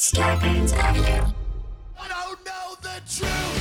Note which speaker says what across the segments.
Speaker 1: Scarpins Avenue.
Speaker 2: I don't know the truth.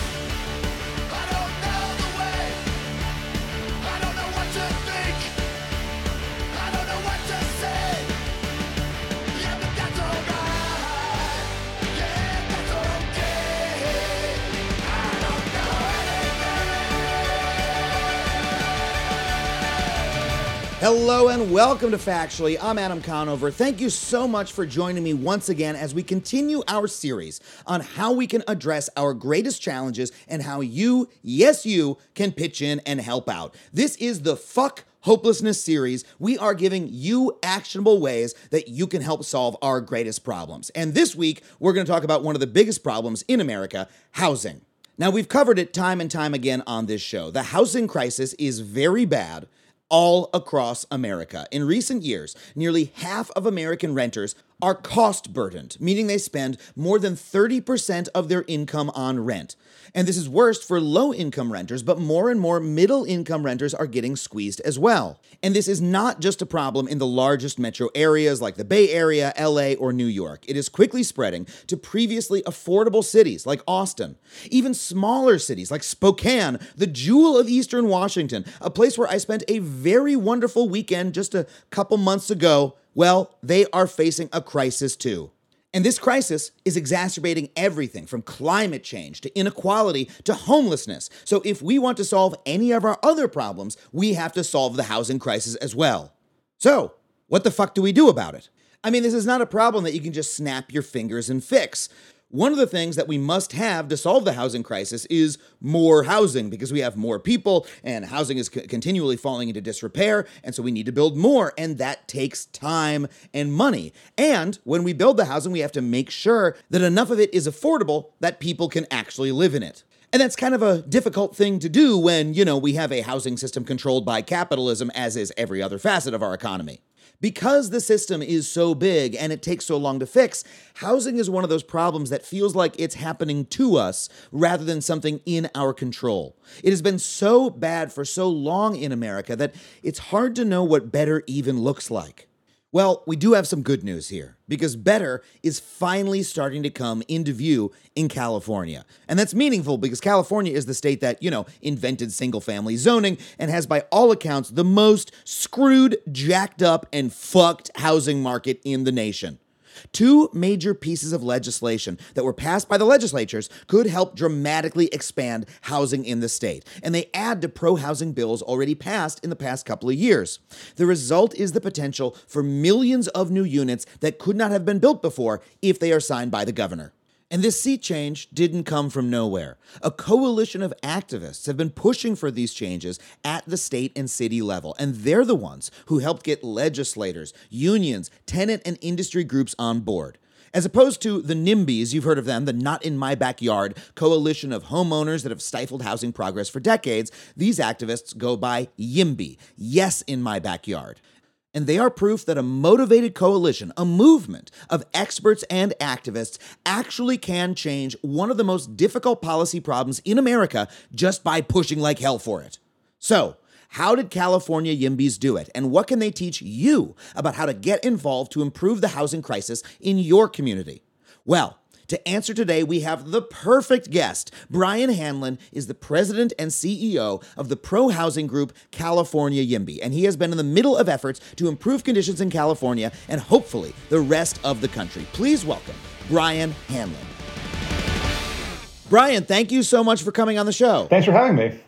Speaker 3: Hello and welcome to Factually. I'm Adam Conover. Thank you so much for joining me once again as we continue our series on how we can address our greatest challenges and how you, yes, you, can pitch in and help out. This is the Fuck Hopelessness series. We are giving you actionable ways that you can help solve our greatest problems. And this week, we're going to talk about one of the biggest problems in America housing. Now, we've covered it time and time again on this show. The housing crisis is very bad all across America. In recent years, nearly half of American renters are cost burdened, meaning they spend more than 30% of their income on rent. And this is worst for low income renters, but more and more middle income renters are getting squeezed as well. And this is not just a problem in the largest metro areas like the Bay Area, LA, or New York. It is quickly spreading to previously affordable cities like Austin, even smaller cities like Spokane, the jewel of Eastern Washington, a place where I spent a very wonderful weekend just a couple months ago. Well, they are facing a crisis too. And this crisis is exacerbating everything from climate change to inequality to homelessness. So, if we want to solve any of our other problems, we have to solve the housing crisis as well. So, what the fuck do we do about it? I mean, this is not a problem that you can just snap your fingers and fix. One of the things that we must have to solve the housing crisis is more housing because we have more people and housing is c- continually falling into disrepair. And so we need to build more. And that takes time and money. And when we build the housing, we have to make sure that enough of it is affordable that people can actually live in it. And that's kind of a difficult thing to do when, you know, we have a housing system controlled by capitalism, as is every other facet of our economy. Because the system is so big and it takes so long to fix, housing is one of those problems that feels like it's happening to us rather than something in our control. It has been so bad for so long in America that it's hard to know what better even looks like. Well, we do have some good news here because better is finally starting to come into view in California. And that's meaningful because California is the state that, you know, invented single family zoning and has, by all accounts, the most screwed, jacked up, and fucked housing market in the nation. Two major pieces of legislation that were passed by the legislatures could help dramatically expand housing in the state, and they add to pro housing bills already passed in the past couple of years. The result is the potential for millions of new units that could not have been built before if they are signed by the governor. And this seat change didn't come from nowhere. A coalition of activists have been pushing for these changes at the state and city level, and they're the ones who helped get legislators, unions, tenant and industry groups on board. As opposed to the NIMBYs, you've heard of them, the Not in My Backyard coalition of homeowners that have stifled housing progress for decades, these activists go by YIMBY, Yes in My Backyard. And they are proof that a motivated coalition, a movement of experts and activists, actually can change one of the most difficult policy problems in America just by pushing like hell for it. So, how did California Yimbys do it? And what can they teach you about how to get involved to improve the housing crisis in your community? Well, to answer today, we have the perfect guest. Brian Hanlon is the president and CEO of the pro housing group California YIMBY, and he has been in the middle of efforts to improve conditions in California and hopefully the rest of the country. Please welcome Brian Hanlon. Brian, thank you so much for coming on the show.
Speaker 4: Thanks for having me.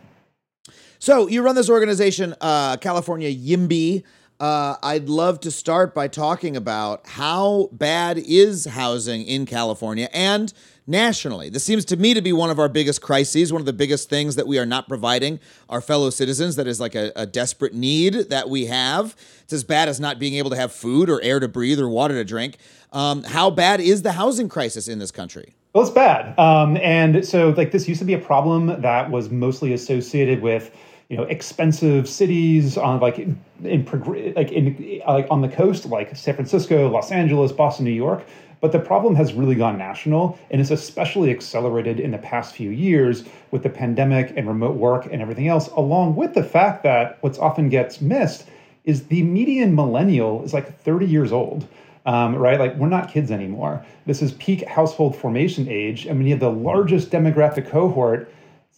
Speaker 3: So you run this organization, uh, California YIMBY. Uh, I'd love to start by talking about how bad is housing in California and nationally. This seems to me to be one of our biggest crises, one of the biggest things that we are not providing our fellow citizens that is like a, a desperate need that we have. It's as bad as not being able to have food or air to breathe or water to drink. Um, how bad is the housing crisis in this country?
Speaker 4: Well, it's bad. Um, and so, like, this used to be a problem that was mostly associated with, you know, expensive cities on like in, in like in like on the coast, like San Francisco, Los Angeles, Boston, New York. But the problem has really gone national, and it's especially accelerated in the past few years with the pandemic and remote work and everything else. Along with the fact that what's often gets missed is the median millennial is like 30 years old. um, right? Like we're not kids anymore. This is peak household formation age. and you have the largest demographic cohort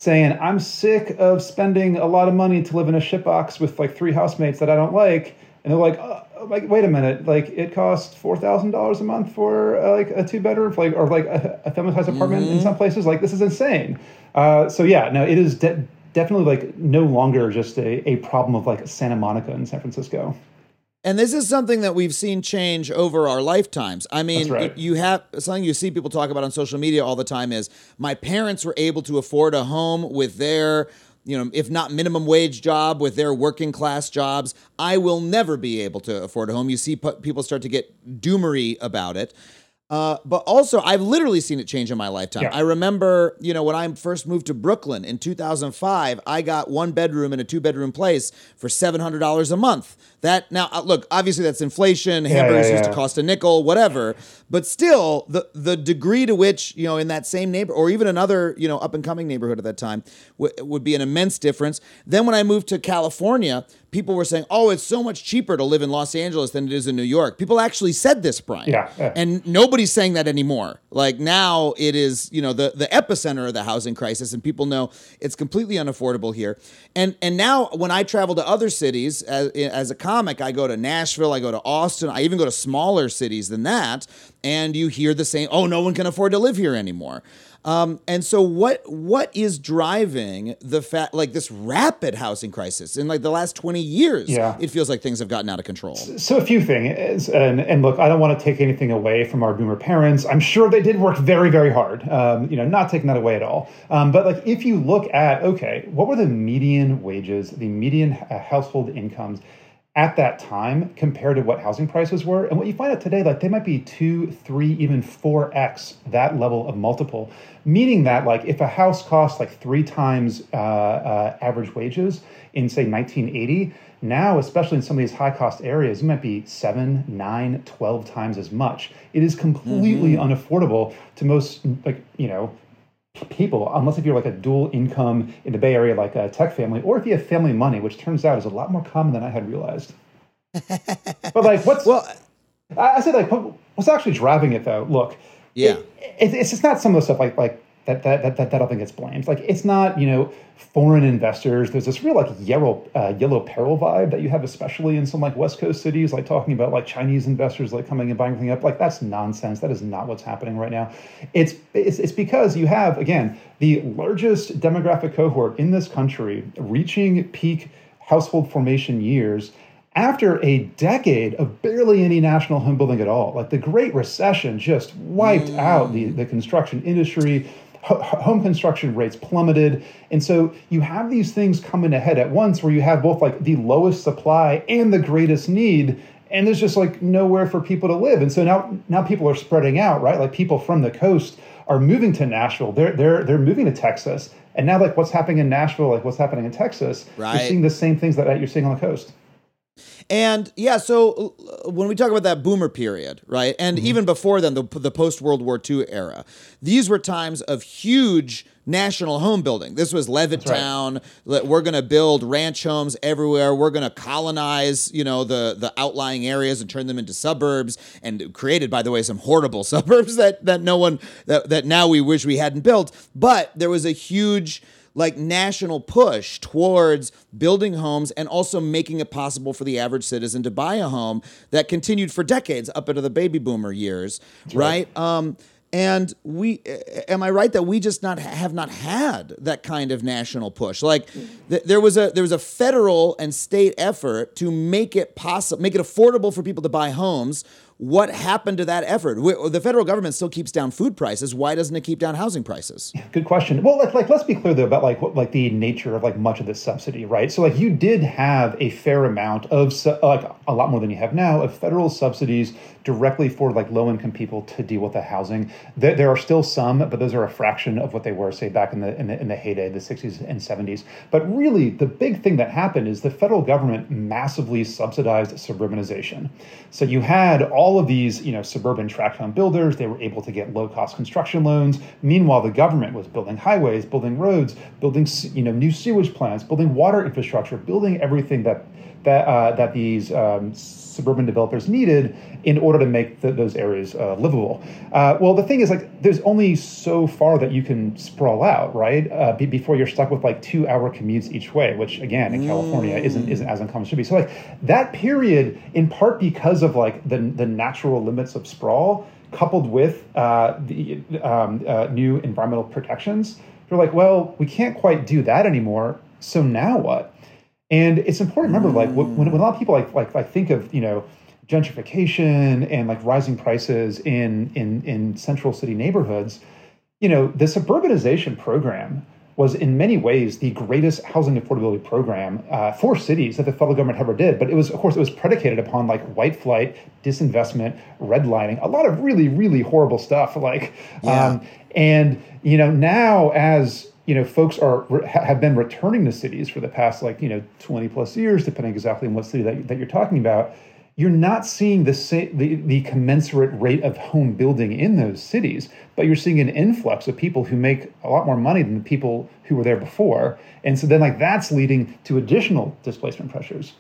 Speaker 4: saying, "I'm sick of spending a lot of money to live in a shitbox with like three housemates that I don't like," and they're like, uh, "Like, wait a minute! Like, it costs four thousand dollars a month for uh, like a two bedroom, like or like a, a family size apartment in some places. Like, this is insane." Uh, so yeah, no, it is de- definitely like no longer just a, a problem of like Santa Monica in San Francisco.
Speaker 3: And this is something that we've seen change over our lifetimes. I mean,
Speaker 4: right.
Speaker 3: you have something you see people talk about on social media all the time is my parents were able to afford a home with their, you know, if not minimum wage job, with their working class jobs. I will never be able to afford a home. You see people start to get doomery about it. Uh, but also, I've literally seen it change in my lifetime.
Speaker 4: Yeah.
Speaker 3: I remember, you know, when I first moved to Brooklyn in 2005, I got one bedroom in a two bedroom place for $700 a month. That now, uh, look, obviously that's inflation. Hamburgers
Speaker 4: yeah,
Speaker 3: used to cost a nickel, whatever. But still, the the degree to which you know in that same neighbor or even another you know up and coming neighborhood at that time w- would be an immense difference. Then when I moved to California, people were saying, "Oh, it's so much cheaper to live in Los Angeles than it is in New York." People actually said this, Brian.
Speaker 4: Yeah, yeah.
Speaker 3: And nobody's saying that anymore. Like now it is, you know, the, the epicenter of the housing crisis and people know it's completely unaffordable here. And and now when I travel to other cities as, as a comic, I go to Nashville, I go to Austin, I even go to smaller cities than that, and you hear the same, "Oh, no one can afford to live here anymore." Um, and so what what is driving the fact like this rapid housing crisis in like the last 20 years?
Speaker 4: Yeah.
Speaker 3: It feels like things have gotten out of control.
Speaker 4: So a few things, and, and look, I don't want to take anything away from our boomer parents. I'm sure they did work very, very hard. Um, you know, not taking that away at all. Um, but like, if you look at okay, what were the median wages, the median uh, household incomes at that time compared to what housing prices were, and what you find out today, like they might be two, three, even four x that level of multiple. Meaning that like if a house costs like three times uh, uh, average wages in say 1980 now especially in some of these high cost areas it might be 7 9 12 times as much it is completely unaffordable to most like you know people unless if you're like a dual income in the bay area like a tech family or if you have family money which turns out is a lot more common than i had realized but like what's
Speaker 3: Well,
Speaker 4: I I said like what, what's actually driving it though. Look,
Speaker 3: Yeah.
Speaker 4: it, it, it's just not some of the stuff like like that that that that, that think gets blamed. Like it's not you know foreign investors. There's this real like yellow uh, yellow peril vibe that you have, especially in some like West Coast cities, like talking about like Chinese investors like coming and buying everything up. Like that's nonsense. That is not what's happening right now. It's it's it's because you have again the largest demographic cohort in this country reaching peak household formation years after a decade of barely any national home building at all. Like the Great Recession just wiped out the, the construction industry. Ho- home construction rates plummeted. And so you have these things coming ahead at once where you have both like the lowest supply and the greatest need. And there's just like nowhere for people to live. And so now now people are spreading out, right? Like people from the coast are moving to Nashville. They're they're they're moving to Texas. And now like what's happening in Nashville, like what's happening in Texas,
Speaker 3: Right.
Speaker 4: you're seeing the same things that, that you're seeing on the coast.
Speaker 3: And yeah, so uh, when we talk about that boomer period, right, and
Speaker 4: Mm-hmm.
Speaker 3: even before then, the, the post World War II era, these were times of huge national home building. This was Levittown. Let- We're going to build ranch homes everywhere. We're going to colonize, you know, the the outlying areas and turn them into suburbs. And created, by the way, some horrible suburbs that that no one that that now we wish we hadn't built. But there was a huge like national push towards building homes and also making it possible for the average citizen to buy a home that continued for decades up into the baby boomer years, right? Um, and we, am I right that we just not have not had that kind of national push? Like th- there was a there was a federal and state effort to make it possible, make it affordable for people to buy homes. What happened to that effort? We, the federal government still keeps down food prices. Why doesn't it keep down housing prices?
Speaker 4: Good question. Well, like, like let's be clear though about like what like the nature of like much of this subsidy, right? So like you did have a fair amount of su- uh, like a lot more than you have now of federal subsidies directly for like low income people to deal with the housing. There, there are still some, but those are a fraction of what they were say back in the in the, in the heyday, the 60s and 70s. But really, the big thing that happened is the federal government massively subsidized suburbanization. So you had all all of these, you know, suburban tract home builders, they were able to get low cost construction loans. Meanwhile, the government was building highways, building roads, building, you know, new sewage plants, building water infrastructure, building everything that that uh, that these um, suburban developers needed in order to make the, those areas uh, livable. Uh, well, the thing is, like, there's only so far that you can sprawl out, right? Uh, be, before you're stuck with like two-hour commutes each way, which again in mm. California isn't isn't as uncommon as should be. So, like that period, in part because of like the the natural limits of sprawl, coupled with uh, the um, uh, new environmental protections, you're like, well, we can't quite do that anymore. So now what? And it's important to remember, like when, when a lot of people like like like think of you know gentrification and like rising prices in in in central city neighborhoods, you know the suburbanization program was in many ways the greatest housing affordability program uh, for cities that the federal government ever did. But it was, of course, it was predicated upon like white flight, disinvestment, redlining, a lot of really, really horrible stuff. Like, yeah. um, and you know, now as you know, folks are have been returning to cities for the past like you know twenty plus years, depending exactly on what city that, that you're talking about. You're not seeing the, same, the the commensurate rate of home building in those cities, but you're seeing an influx of people who make a lot more money than the people who were there before, and so then like that's leading to additional displacement pressures.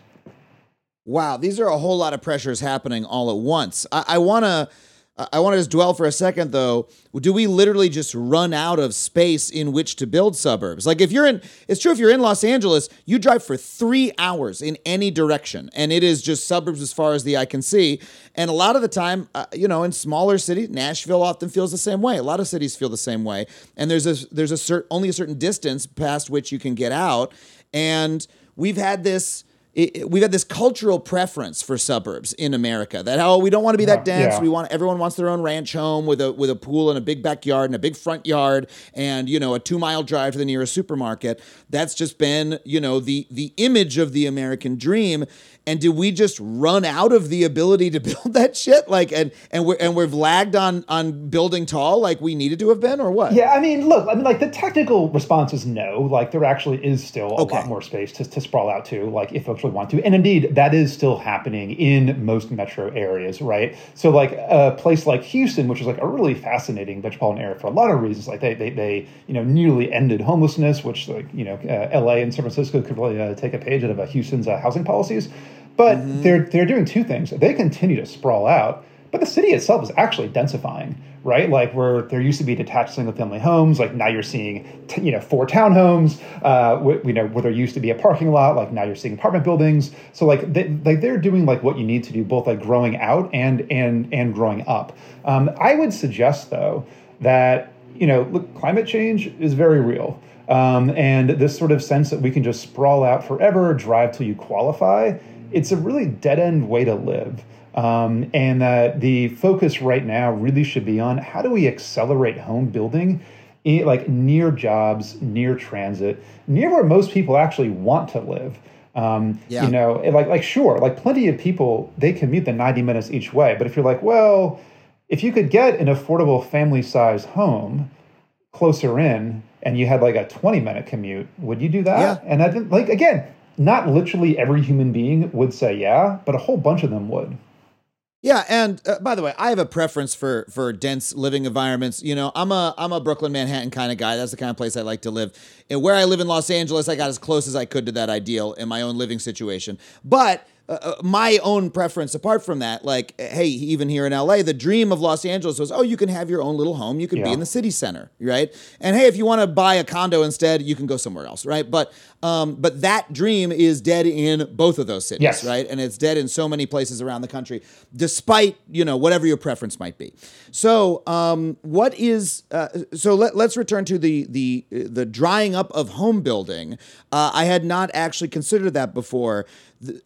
Speaker 3: Wow, these are a whole lot of pressures happening all at once. I, I want to I want to just dwell for a second though. Do we literally just run out of space in which to build suburbs? Like if you're in, it's true if you're in Los Angeles, you drive for three hours in any direction, and it is just suburbs as far as the eye can see. And a lot of the time, uh, you know, in smaller cities, Nashville often feels the same way. A lot of cities feel the same way, and there's a there's a certain only a certain distance past which you can get out, and we've had this it, we've had this cultural preference for suburbs in America that oh we don't want to be that dense. Yeah. We want everyone wants their own ranch home with a with a pool and a big backyard and a big front yard and you know a two mile drive to the nearest supermarket. That's just been you know the the image of the American dream. And did we just run out of the ability to build that shit? Like, and and we're and we've lagged on on building tall like we needed to have been, or what?
Speaker 4: Yeah, I mean, look, I mean, like the technical response is no. Like, there actually is still a okay. lot more space to, to sprawl out to. Like, if folks really want to, and indeed, that is still happening in most metro areas, right? So, like a place like Houston, which is like a really fascinating metropolitan area for a lot of reasons. Like, they they they you know nearly ended homelessness, which like you know, uh, L.A. and San Francisco could really uh, take a page out of uh, Houston's uh, housing policies. But mm-hmm. they're they're doing two things. They continue to sprawl out, but the city itself is actually densifying, right? Like where there used to be detached single-family homes, like now you're seeing, t- you know, four townhomes. Uh, wh- you know, where there used to be a parking lot, like now you're seeing apartment buildings. So like they, like they're doing like what you need to do, both like growing out and and and growing up. Um, I would suggest though that you know, look, climate change is very real. Um, and this sort of sense that we can just sprawl out forever, drive till you qualify, it's a really dead end way to live. Um, and that the focus right now really should be on how do we accelerate home building in, like near jobs, near transit, near where most people actually want to live. Um, yeah. You know, like like sure, like plenty of people they commute the ninety minutes each way. But if you're like, well, if you could get an affordable family size home closer in, and you had like a twenty minute commute, would you do that? Yeah. And I think like again, not literally every human being would say yeah, but a whole bunch of them would.
Speaker 3: Yeah, and uh, by the way, I have a preference for for dense living environments. You know, I'm a I'm a Brooklyn, Manhattan kind of guy. That's the kind of place I like to live. And where I live in Los Angeles, I got as close as I could to that ideal in my own living situation. But uh, uh, my own preference apart from that like hey even here in la the dream of los angeles was oh you can have your own little home. You can yeah. be in the city center right? And hey if you want to buy a condo instead you can go somewhere else right? But um, but that dream is dead in both of those cities yes. right? And it's dead in so many places around the country despite you know whatever your preference might be. So um, what is uh, so let, let's return to the the the drying up of home building. Uh, i had not actually considered that before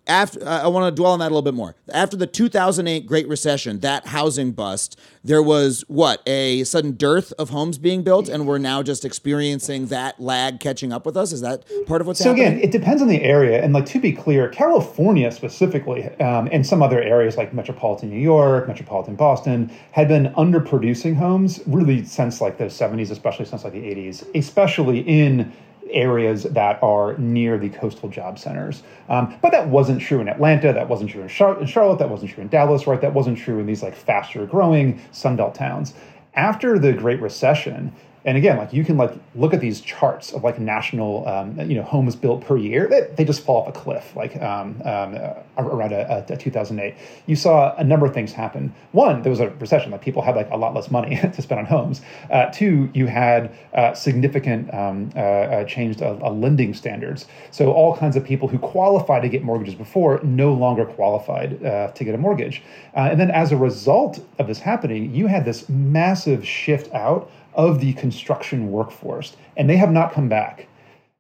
Speaker 3: after I want to dwell on that a little bit more. After the 2008 Great Recession, that housing bust, there was what a sudden dearth of homes being built, and we're now just experiencing that lag catching up with us. Is that part of what's
Speaker 4: so
Speaker 3: happening?
Speaker 4: again? It depends on the area, and like to be clear, California specifically, um, and some other areas like metropolitan New York, metropolitan Boston, had been underproducing homes really since like the 70s, especially since like the 80s, especially in areas that are near the coastal job centers. Um, but that wasn't true in Atlanta. That wasn't true in, Char- in Charlotte. That wasn't true in Dallas. Right? That wasn't true in these like faster growing Sunbelt towns. After the Great Recession, and again, like you can like look at these charts of like national, um, you know, homes built per year. They, they just fall off a cliff, like um, um, uh, around a, a, 2008. You saw a number of things happen. One, there was a recession; like people had like a lot less money to spend on homes. Uh, two, you had uh, significant um, uh, uh changed uh, lending standards. So all kinds of people who qualified to get mortgages before no longer qualified to get a mortgage. and then as a result of this happening, you had this massive shift out of the construction workforce, and they have not come back.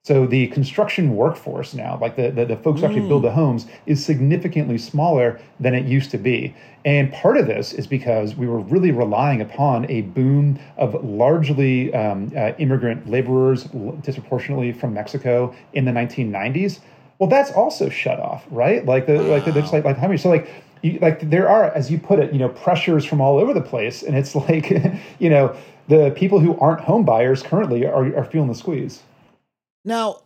Speaker 4: So the construction workforce now, like the, the, the folks who actually build the homes, is significantly smaller than it used to be. And part of this is because we were really relying upon a boom of largely um, uh, immigrant laborers, disproportionately from Mexico in the 1990s. Well, that's also shut off, right? Like the wow. like the, there's like like how many so like you, like there are, as you put it, you know, pressures from all over the place, and it's like, you know, the people who aren't home buyers currently are, are feeling the squeeze.
Speaker 3: Now,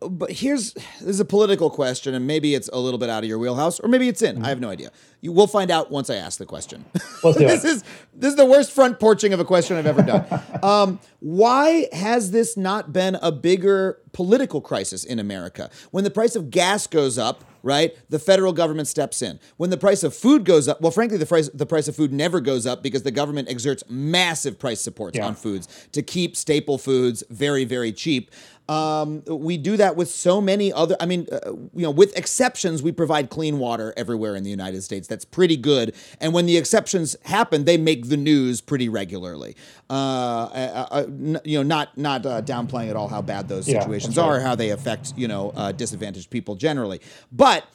Speaker 3: but here's this is a political question, and maybe it's a little bit out of your wheelhouse, or maybe it's in. Mm-hmm. I have no idea. You will find out once I ask the question.
Speaker 4: Let's do
Speaker 3: this
Speaker 4: it.
Speaker 3: is this is the worst front porching of a question I've ever done. um, why has this not been a bigger political crisis in America? When the price of gas goes up, right? The federal government steps in. When the price of food goes up, well, frankly, the price the price of food never goes up because the government exerts massive price supports yeah. on foods to keep staple foods very, very cheap. Um, we do that with so many other. I mean, uh, you know, with exceptions, we provide clean water everywhere in the United States. That's pretty good. And when the exceptions happen, they make the news pretty regularly. Uh, uh, uh you know, not not uh, downplaying at all how bad those situations yeah, right. are, how they affect you know uh, disadvantaged people generally, but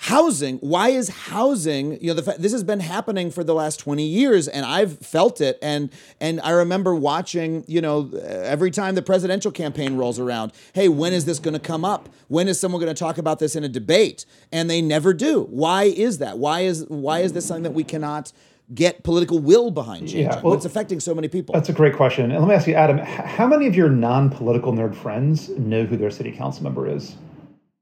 Speaker 3: housing. Why is housing you know the this has been happening for the last 20 years and i've felt it and and i remember watching you know every time the presidential campaign rolls around hey when is this going to come up? When is someone going to talk about this in a debate? And they never do. Why is that? Why is why is this something that we cannot get political will behind changing yeah, well, it's affecting so many people?
Speaker 4: that's a great question and let me ask you adam how many of your non-political nerd friends know who their city council member is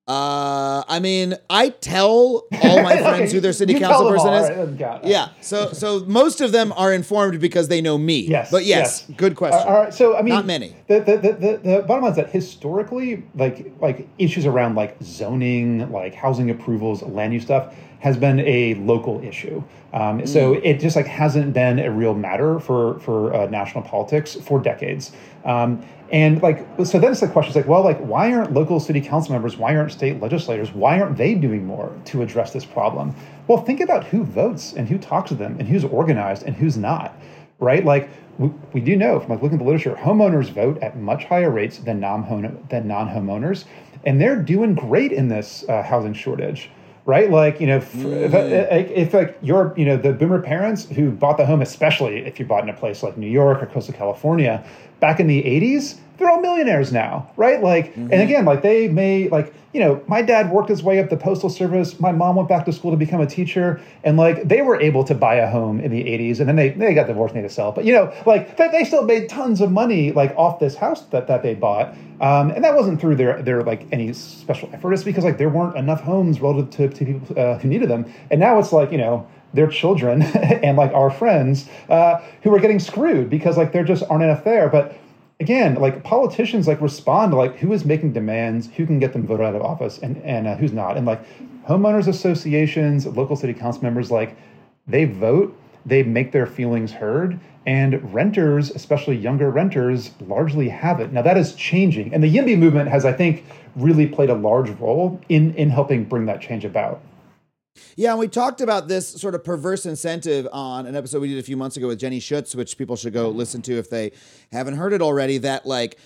Speaker 3: uh, I mean, I tell all my friends who their city council person is. Right. Yeah, so so most of them are informed because they know me.
Speaker 4: Yes,
Speaker 3: but yes, yes. good question.
Speaker 4: All right, so I mean,
Speaker 3: not many.
Speaker 4: The, the the, the, the bottom line is that historically, like like issues around like zoning, like housing approvals, land use stuff has been a local issue. Um, mm. So it just like hasn't been a real matter for for uh, national politics for decades. Um, and like, so then it's the question is like, well, like, why aren't local city council members, why aren't state legislators, why aren't they doing more to address this problem? Well, think about who votes and who talks to them and who's organized and who's not, right? Like, we, we do know from like looking at the literature, homeowners vote at much higher rates than non than non homeowners, and they're doing great in this uh, housing shortage right? Like, you know, if, mm. if, if, like your, you know, the boomer parents who bought the home, especially if you bought in a place like New York or coastal California, back in the 80s, they're all millionaires now, right? Like, mm-hmm. and again, like they may, like, you know, my dad worked his way up the postal service. My mom went back to school to become a teacher, and like they were able to buy a home in the 80s, and then they, they got divorced and they had to sell. But, you know, like they, they still made tons of money, like, off this house that, that they bought. Um, and that wasn't through their, their, like, any special effort. It's because, like, there weren't enough homes relative to, to people uh, who needed them. And now it's like, you know, their children and like our friends uh, who are getting screwed because like there just aren't enough there. But again, like politicians like respond to like who is making demands, who can get them voted out of office, and and uh, who's not. And like homeowners associations, local city council members, like they vote, they make their feelings heard, and renters, especially younger renters, largely have it. Now that is changing, and the YIMBY movement has, I think, really played a large role in in helping bring that change about.
Speaker 3: Yeah, and we talked about this sort of perverse incentive on an episode we did a few months ago with Jenny Schuetz, which people should go mm-hmm. listen to if they haven't heard it already. That like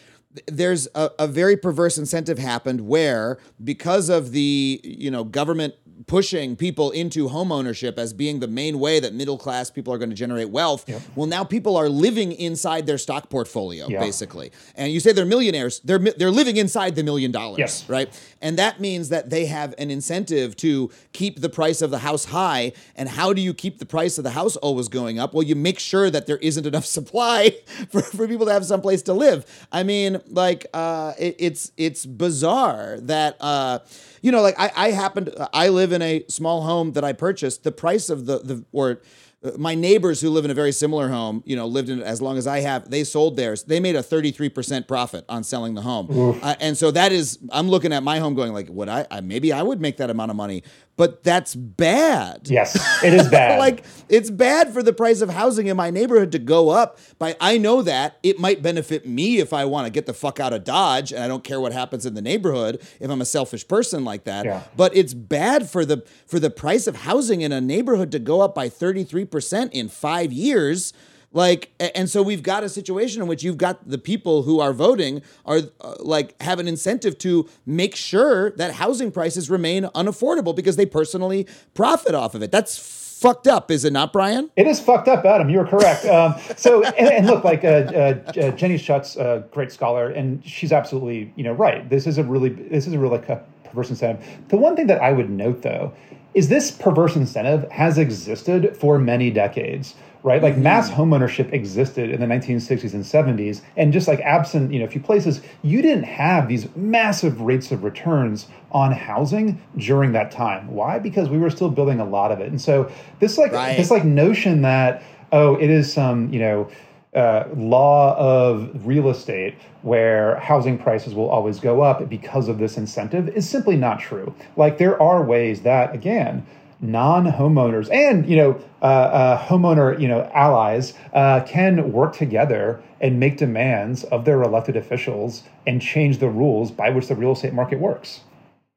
Speaker 3: there's a, a very perverse incentive happened where because of the you know government pushing people into homeownership as being the main way that middle class people are going to generate wealth. Well, now people are living inside their stock portfolio,
Speaker 4: Yeah.
Speaker 3: basically. And you say they're millionaires, they're they're living inside the million dollars,
Speaker 4: Yes.
Speaker 3: right? And that means that they have an incentive to keep the price of the house high. And how do you keep the price of the house always going up? Well, you make sure that there isn't enough supply for, for people to have some place to live. I mean, like, uh, it, it's it's bizarre that uh, you know, like I, I happened, I live in a small home that I purchased. The price of the the or my neighbors who live in a very similar home, you know, lived in it as long as I have, they sold theirs. They made a 33% profit on selling the home. Uh, and so that is, I'm looking at my home going like, would I, I, maybe I would make that amount of money, but that's bad.
Speaker 4: Yes, it is bad.
Speaker 3: like it's bad for the price of housing in my neighborhood to go up by I know that it might benefit me if I want to get the fuck out of Dodge and I don't care what happens in the neighborhood if I'm a selfish person like that.
Speaker 4: Yeah.
Speaker 3: But it's bad for the for the price of housing in a neighborhood to go up by 33% in 5 years. Like and so we've got a situation in which you've got the people who are voting are uh, like have an incentive to make sure that housing prices remain unaffordable because they personally profit off of it. That's fucked up, is it not, Brian?
Speaker 4: It is fucked up, Adam. You're correct. Um, so, and, and look, like uh, uh, uh, Jenny Schuetz's a great scholar, and she's absolutely, you know, right. This is a really, this is a really perverse incentive. The one thing that I would note, though, is this perverse incentive has existed for many decades. Right, like mass homeownership existed in the 1960s and 70s, and just like absent, you know, a few places, you didn't have these massive rates of returns on housing during that time. Why? Because we were still building a lot of it, and so this like
Speaker 3: Right.
Speaker 4: this like notion that oh it is some you know uh, law of real estate where housing prices will always go up because of this incentive is simply not true like there are ways that again non-homeowners and you know uh, uh, homeowner you know allies uh, can work together and make demands of their elected officials and change the rules by which the real estate market works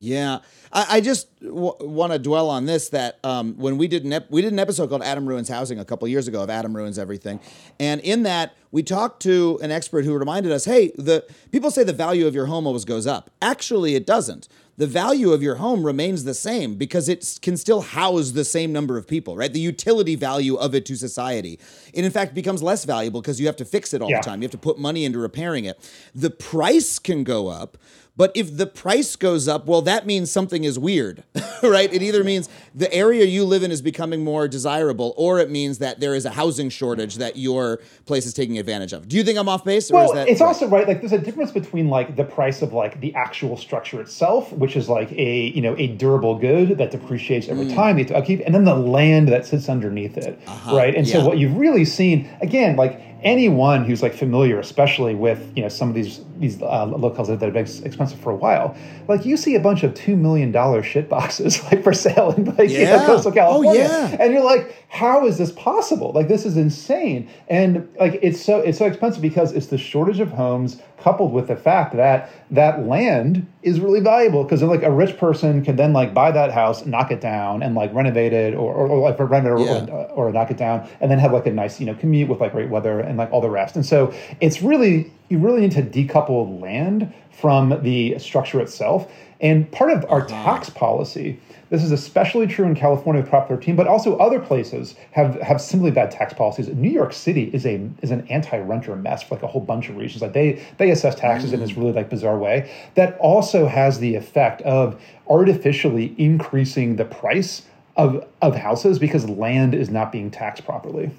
Speaker 3: Yeah, I, I just w- want to dwell on this. That um, when we did an ep- we did an episode called "Adam Ruins Housing" a couple years ago of Adam Ruins Everything, and in that we talked to an expert who reminded us, "Hey, the people say the value of your home always goes up. Actually, it doesn't. The value of your home remains the same because it can still house the same number of people, right? The utility value of it to society, it in fact becomes less valuable because you have to fix it all
Speaker 4: Yeah.
Speaker 3: the time. You have to put money into repairing it. The price can go up, but if the price goes up, well, that means something is weird, right? It either means the area you live in is becoming more desirable, or it means that there is a housing shortage that your place is taking advantage of. Do you think I'm off base, or
Speaker 4: well,
Speaker 3: is that?
Speaker 4: it's also right. Like, there's a difference between like the price of like the actual structure itself, which is like a you know a durable good that depreciates over
Speaker 3: Mm.
Speaker 4: time, they have to upkeep, and then the land that sits underneath it, right? And
Speaker 3: Uh-huh. yeah.
Speaker 4: so what you've really seen again, like anyone who's like familiar, especially with you know some of these these uh, locales that have been expensive for a while, like you see a bunch of two million dollar shit boxes like for sale in like you know,
Speaker 3: Yeah.
Speaker 4: coastal
Speaker 3: Oh,
Speaker 4: California,
Speaker 3: yeah.
Speaker 4: and you're like, how is this possible? Like this is insane. And like it's so it's so expensive because it's the shortage of homes coupled with the fact that that land is really valuable because like a rich person can then like buy that house, knock it down, and like renovate it or, or, or like renovate it or,
Speaker 3: Yeah.
Speaker 4: or, or knock it down, and then have like a nice you know commute with like great weather and like all the rest. And so it's really you really need to decouple land from the structure itself. And part of our uh-huh. tax policy, this is especially true in California with Prop 13, but also other places have, have similarly bad tax policies. New York City is a is an anti-renter mess for like a whole bunch of reasons. Like they they assess taxes in this mm. really like bizarre way that also has the effect of artificially increasing the price of of houses because land is not being taxed properly.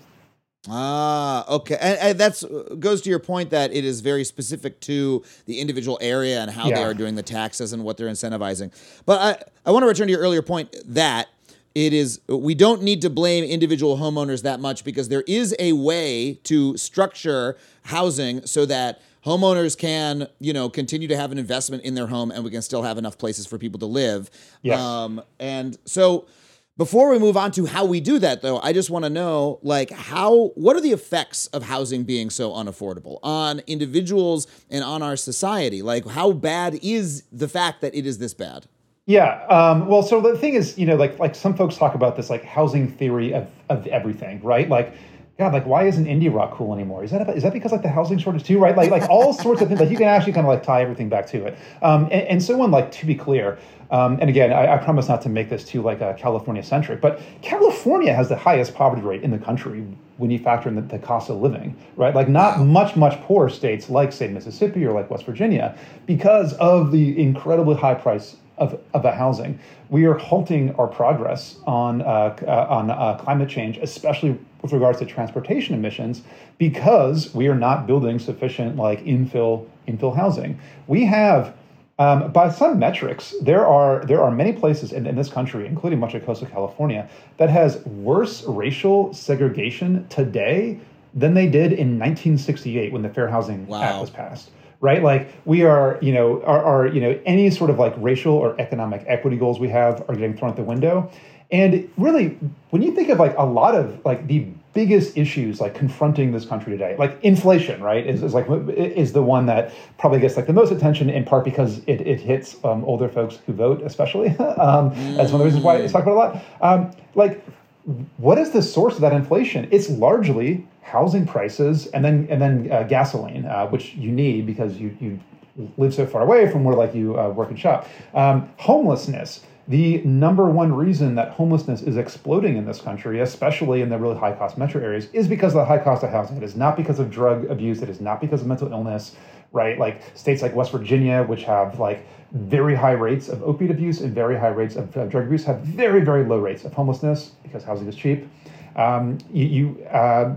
Speaker 3: Ah, okay, and, and that's goes to your point that it is very specific to the individual area and how they are doing the taxes and what they're incentivizing. But I, I want to return to your earlier point that it is we don't need to blame individual homeowners that much because there is a way to structure housing so that homeowners can you know continue to have an investment in their home and we can still have enough places for people to live.
Speaker 4: Yes.
Speaker 3: Um, and so before we move on to how we do that though, I just want to know like how what are the effects of housing being so unaffordable on individuals and on our society? Like how bad is the fact that it is this bad?
Speaker 4: Yeah. Um, well, so the thing is, you know, like like some folks talk about this like housing theory of of everything, right? Like God, like why isn't indie rock cool anymore? Is that about, is that because like the housing shortage too, right? Like like all sorts of things. Like you can actually kind of like tie everything back to it. Um, and, and so on. Like to be clear, um, and again, I, I, promise not to make this too like a California centric, but California has the highest poverty rate in the country when you factor in the, the cost of living, right? Like not wow. much much poorer states like say Mississippi or like West Virginia because of the incredibly high price of, of the housing. We are halting our progress on uh, uh, on uh, climate change, especially with regards to transportation emissions, because we are not building sufficient like infill infill housing. We have. Um, by some metrics, there are there are many places in, in this country, including much of coastal California, that has worse racial segregation today than they did in 1968 when the Fair Housing wow. Act was passed right? Like we are, you know, are, are, you know, any sort of like racial or economic equity goals we have are getting thrown out the window. And really, when you think of like a lot of like the biggest issues like confronting this country today, like inflation, right, is, is like is the one that probably gets like the most attention in part because it, it hits um, older folks who vote, especially. um. That's one of the reasons why it's talked about a lot. Um, like, what is the source of that inflation? It's largely housing prices, and then and then uh, gasoline, uh, which you need because you you live so far away from where like you uh, work and shop. Um, homelessness. The number one reason that homelessness is exploding in this country, especially in the really high cost metro areas, is because of the high cost of housing. It is not because of drug abuse. It is not because of mental illness, right? Like states like West Virginia, which have like very high rates of opiate abuse and very high rates of uh, drug abuse, have very, very low rates of homelessness because housing is cheap. Um, you, you uh,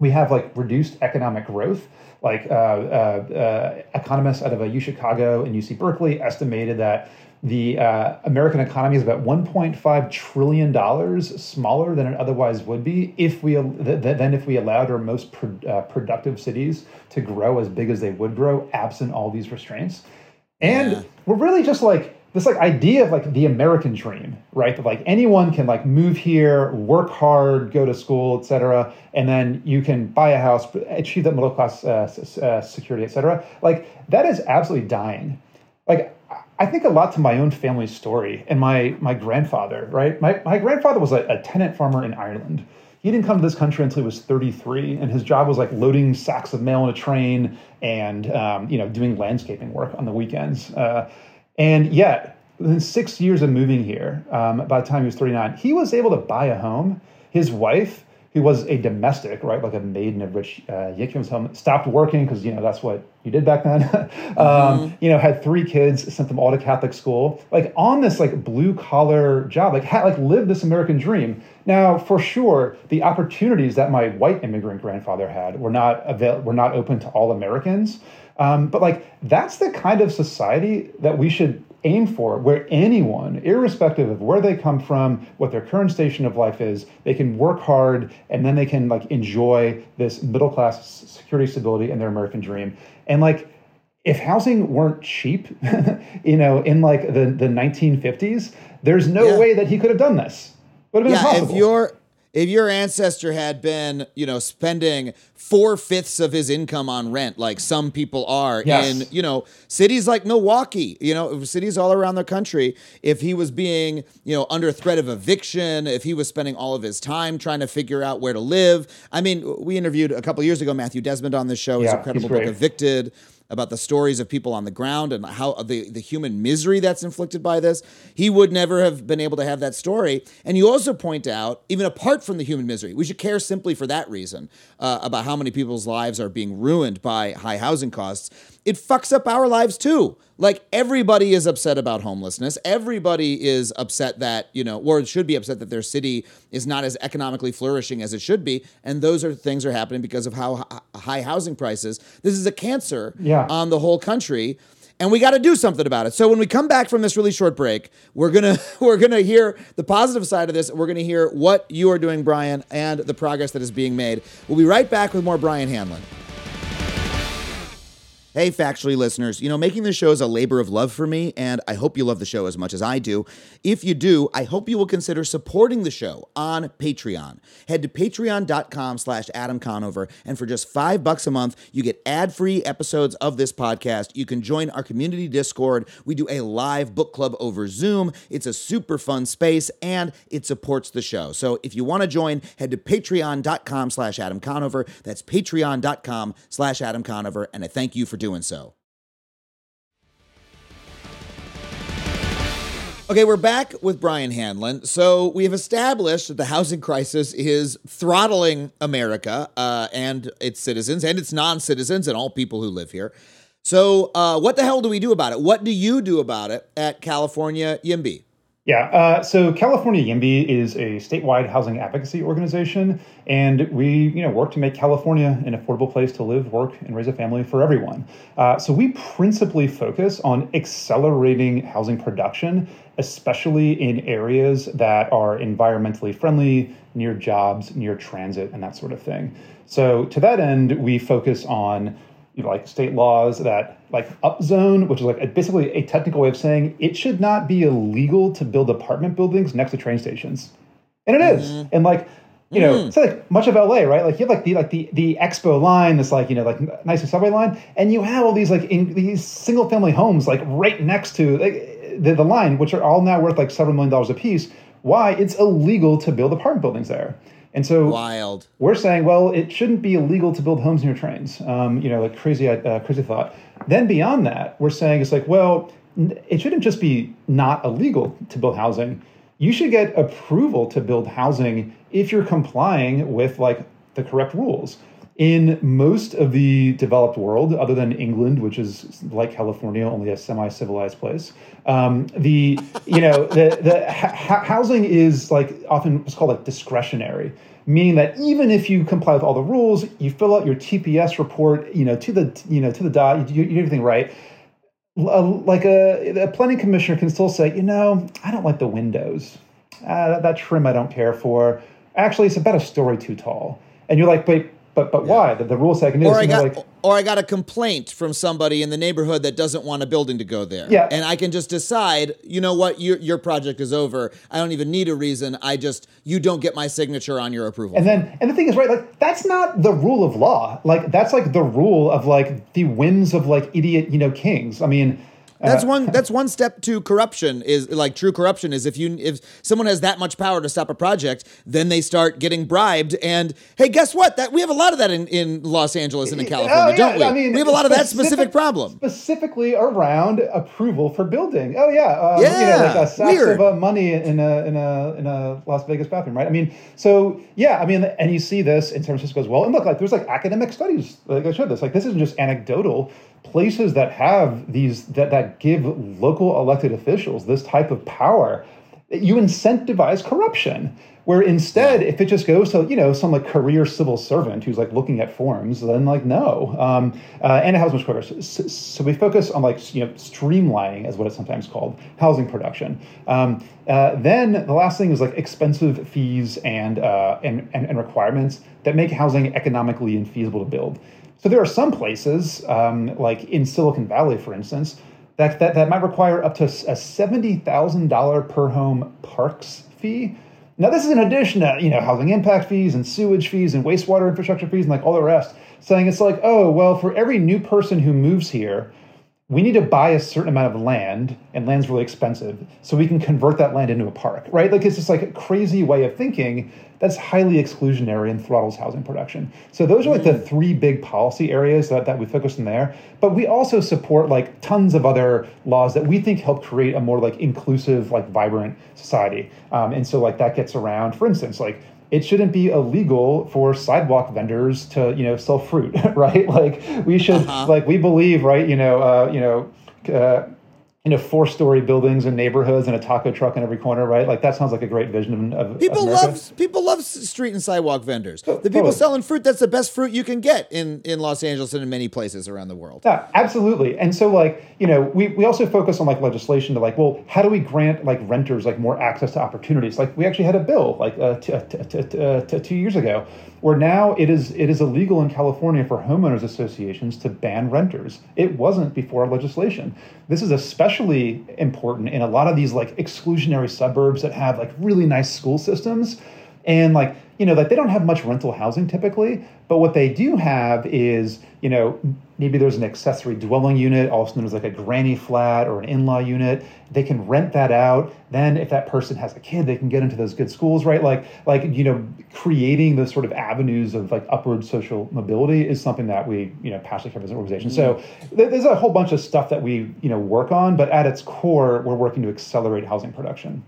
Speaker 4: we have like reduced economic growth. Like uh, uh, uh, economists out of U Chicago and UC Berkeley estimated that the uh, American economy is about 1.5 trillion dollars smaller than it otherwise would be if we th- than if we allowed our most pro- uh, productive cities to grow as big as they would grow absent all these restraints. And yeah. we're really just like this like idea of like the American dream, right? That like anyone can like move here, work hard, go to school, etc., and then you can buy a house, achieve that middle class uh, uh, security, etc. Like that is absolutely dying. Like I think a lot to my own family's story and my my grandfather, right? My my grandfather was a, a tenant farmer in Ireland. He didn't come to this country until he was 33, and his job was like loading sacks of mail on a train and um, you know doing landscaping work on the weekends. Uh, and yet, within six years of moving here, um, by the time he was 39, he was able to buy a home. His wife, who was a domestic, right, like a maiden of rich uh, Yikim's home, stopped working because, you know, that's what you did back then. um, mm-hmm. You know, had three kids, sent them all to Catholic school, like on this like blue collar job, like had, like lived this American dream. Now, for sure, the opportunities that my white immigrant grandfather had were not avail- were not open to all Americans. Um, but like that's the kind of society that we should aim for, where anyone, irrespective of where they come from, what their current station of life is, they can work hard and then they can like enjoy this middle class security stability and their American dream. And like if housing weren't cheap, you know, in like the, the 1950s, there's no yeah. way that he could have done this.
Speaker 3: Would have been yeah, impossible. if you're if your ancestor had been, you know, spending four fifths of his income on rent, like some people are yes. in, you know, cities like Milwaukee, you know, cities all around the country, if he was being, you know, under threat of eviction, if he was spending all of his time trying to figure out where to live. I mean, we interviewed a couple years ago Matthew Desmond on this show, his yeah, incredible book, Evicted about the stories of people on the ground and how the, the human misery that's inflicted by this. He would never have been able to have that story. And you also point out, even apart from the human misery, we should care simply for that reason uh, about how many people's lives are being ruined by high housing costs. It fucks up our lives too. Like everybody is upset about homelessness. Everybody is upset that, you know, or should be upset that their city is not as economically flourishing as it should be. And those are things are happening because of how high housing prices. This is a cancer yeah. on the whole country and we got to do something about it. So when we come back from this really short break, we're gonna we're gonna hear the positive side of this. We're gonna hear what you are doing, Brian, and the progress that is being made. We'll be right back with more Brian Hanlon. Hey, Factually listeners, you know, making this show is a labor of love for me, and I hope you love the show as much as I do. If you do, I hope you will consider supporting the show on Patreon. Head to patreon.com slash Adam Conover, and for just five bucks a month, you get ad-free episodes of this podcast. You can join our community Discord. We do a live book club over Zoom. It's a super fun space, and it supports the show. So if you want to join, head to patreon.com slash Adam Conover. That's patreon.com slash Adam Conover, and I thank you for doing so. Okay, we're back with Brian Hanlon. So we have established that the housing crisis is throttling America uh, and its citizens and its non-citizens and all people who live here. So uh, what the hell do we do about it? What do you do about it at California YIMBY?
Speaker 4: Yeah, uh, so California YIMBY is a statewide housing advocacy organization, and we, you know, work to make California an affordable place to live, work, and raise a family for everyone. Uh, so we principally focus on accelerating housing production, especially in areas that are environmentally friendly, near jobs, near transit, and that sort of thing. So to that end, we focus on you know, like state laws that like upzone, which is like a, basically a technical way of saying it should not be illegal to build apartment buildings next to train stations, and it is.
Speaker 3: Mm-hmm.
Speaker 4: And like you know, it's like much of LA, right? Like you have like the like the the Expo line, this like you know like nice subway line, and you have all these like in these single family homes like right next to like the, the line, which are all now worth like several million dollars a piece. Why? It's illegal to build apartment buildings there. And so
Speaker 3: Wild.
Speaker 4: we're saying, well, it shouldn't be illegal to build homes near trains. Um, you know, like crazy, uh, crazy thought. Then beyond that, we're saying it's like, well, it shouldn't just be not illegal to build housing. You should get approval to build housing if you're complying with like the correct rules. In most of the developed world, other than England, which is like California, only a semi-civilized place, um, the you know the the ha- housing is like often what's called like discretionary, meaning that even if you comply with all the rules, you fill out your TPS report, you know to the you know to the dot, you, you do everything right. Like a, a planning commissioner can still say, you know, I don't like the windows. Uh, that, that trim I don't care for. Actually, it's about a story too tall. And you're like, but but but why? The, the rule second is
Speaker 3: Or I got
Speaker 4: like,
Speaker 3: or I got a complaint from somebody in the neighborhood that doesn't want a building to go there.
Speaker 4: Yeah.
Speaker 3: And I can just decide, you know what, your your project is over. I don't even need a reason. I just you don't get my signature on your approval.
Speaker 4: And then, and the thing is, right? Like that's not the rule of law. Like that's like the rule of like the whims of like idiot, you know, kings. I mean,
Speaker 3: That's one. That's one step to corruption. Is like true corruption is if you if someone has that much power to stop a project, then they start getting bribed. And hey, guess what? That we have a lot of that in, in Los Angeles and in California,
Speaker 4: Oh, yeah,
Speaker 3: don't we?
Speaker 4: I mean,
Speaker 3: we have a lot of that
Speaker 4: specific-
Speaker 3: problem.
Speaker 4: specifically around approval for building. Oh yeah, um, you know,
Speaker 3: Yeah,
Speaker 4: like a sacks
Speaker 3: weird.
Speaker 4: of uh, money in a in a in a Las Vegas bathroom, right? I mean, so yeah, I mean, and you see this in San Francisco as well. And look, like there's like academic studies like I showed this. Like this isn't just anecdotal. Places that have these that that give local elected officials this type of power, you incentivize corruption. Where instead, if it just goes to you know some like career civil servant who's like looking at forms, then like no, um, uh, and much quicker. So, so we focus on like you know streamlining, as what it's sometimes called, housing production. Um, uh, then the last thing is like expensive fees and, uh, and and and requirements that make housing economically infeasible to build. So there are some places, um, like in Silicon Valley, for instance, that, that, that might require up to a $70,000 per home parks fee. Now, this is in addition to, you know, housing impact fees and sewage fees and wastewater infrastructure fees and like all the rest, saying it's like, oh, well, for every new person who moves here, we need to buy a certain amount of land, and land's really expensive, so we can convert that land into a park, right? Like it's just like a crazy way of thinking that's highly exclusionary and throttles housing production. So those are like the three big policy areas that, that we focus on there. But we also support like tons of other laws that we think help create a more like inclusive, like vibrant society. Um, and so like that gets around, for instance, like it shouldn't be illegal for sidewalk vendors to you know sell fruit right? Like we should like we believe right you know uh, you know uh, you know four story buildings and neighborhoods and a taco truck in every corner, right? Like that sounds like a great vision of, of
Speaker 3: People love people love street and sidewalk vendors. The people
Speaker 4: totally.
Speaker 3: selling fruit that's the best fruit you can get in in Los Angeles and in many places around the world.
Speaker 4: Yeah, absolutely. And so, like, you know, we, we also focus on like legislation to like, well, how do we grant like renters like more access to opportunities? Like, we actually had a bill like uh, t- t- t- t- uh, t- two years ago, where now it is it is illegal in California for homeowners associations to ban renters. It wasn't before our legislation. This is especially important in a lot of these like exclusionary suburbs that have like really nice school systems and like you know like they don't have much rental housing typically but what they do have is you know maybe there's an accessory dwelling unit also known as like a granny flat or an in-law unit. They can rent that out. Then if that person has a kid they can get into those good schools right? Like like you know creating those sort of avenues of like upward social mobility is something that we you know passionately care about as an organization. So mm-hmm. th- there's a whole bunch of stuff that we you know work on but at its core we're working to accelerate housing production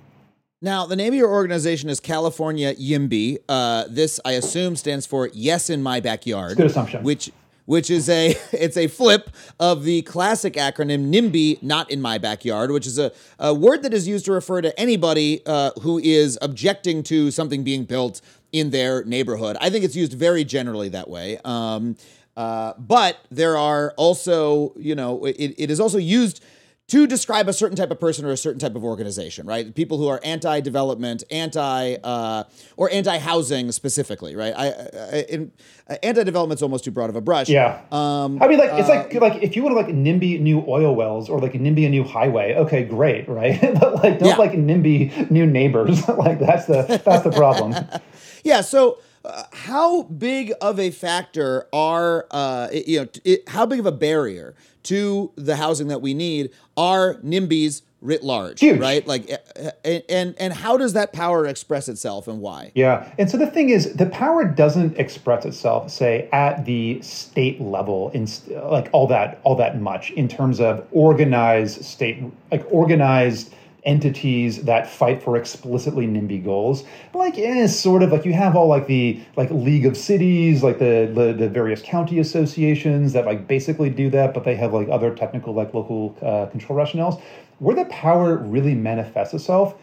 Speaker 3: Now, the name of your organization is California YIMBY. Uh, this, I assume, stands for Yes in My Backyard.
Speaker 4: good assumption.
Speaker 3: Which which is a it's a flip of the classic acronym NIMBY, not in my backyard, which is a, a word that is used to refer to anybody uh, who is objecting to something being built in their neighborhood. I think it's used very generally that way. Um, uh, but there are also, you know, it, it is also used to describe a certain type of person or a certain type of organization, right? People who are anti-development, anti uh, or anti-housing specifically, right? I, I, in, uh, anti-development's almost too broad of a brush.
Speaker 4: Yeah.
Speaker 3: Um,
Speaker 4: I mean, like it's like like if you want to like NIMBY new oil wells or like NIMBY a new highway, okay, great, right? but like don't
Speaker 3: Yeah.
Speaker 4: like NIMBY new neighbors. like that's the that's the problem.
Speaker 3: Yeah. So, uh, how big of a factor are uh, it- you know it, how big of a barrier to the housing that we need are NIMBYs writ large,
Speaker 4: Huge.
Speaker 3: right? Like, uh, and, and and how does that power express itself and why?
Speaker 4: Yeah. And so the thing is, the power doesn't express itself, say, at the state level, in like all that, all that much in terms of organized state, like organized entities that fight for explicitly NIMBY goals. Like, eh, sort of like you have all like the like League of Cities, like the, the the various county associations that like basically do that, but they have like other technical like local uh, control rationales. Where the power really manifests itself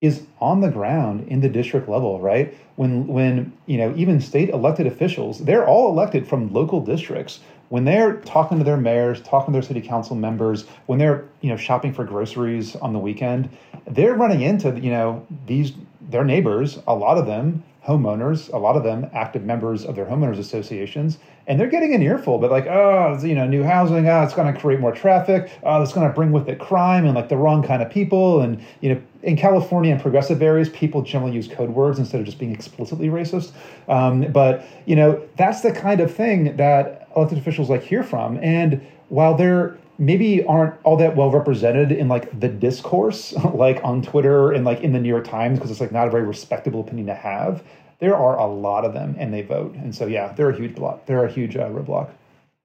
Speaker 4: is on the ground in the district level, right? When when you know even state elected officials, they're all elected from local districts. When they're talking to their mayors, talking to their city council members, when they're you know shopping for groceries on the weekend, they're running into you know these their neighbors. A lot of them homeowners, a lot of them active members of their homeowners associations, and they're getting an earful. But like, oh, you know, new housing, oh, it's going to create more traffic. Oh, it's going to bring with it crime and like the wrong kind of people. And you know, in California and progressive areas, people generally use code words instead of just being explicitly racist. Um, but you know, that's the kind of thing that elected officials like hear from. And while they're maybe aren't all that well represented in like the discourse like on twitter and like in the new york times because it's like not a very respectable opinion to have there are a lot of them and they vote and so yeah they're a huge block they're a huge uh, roadblock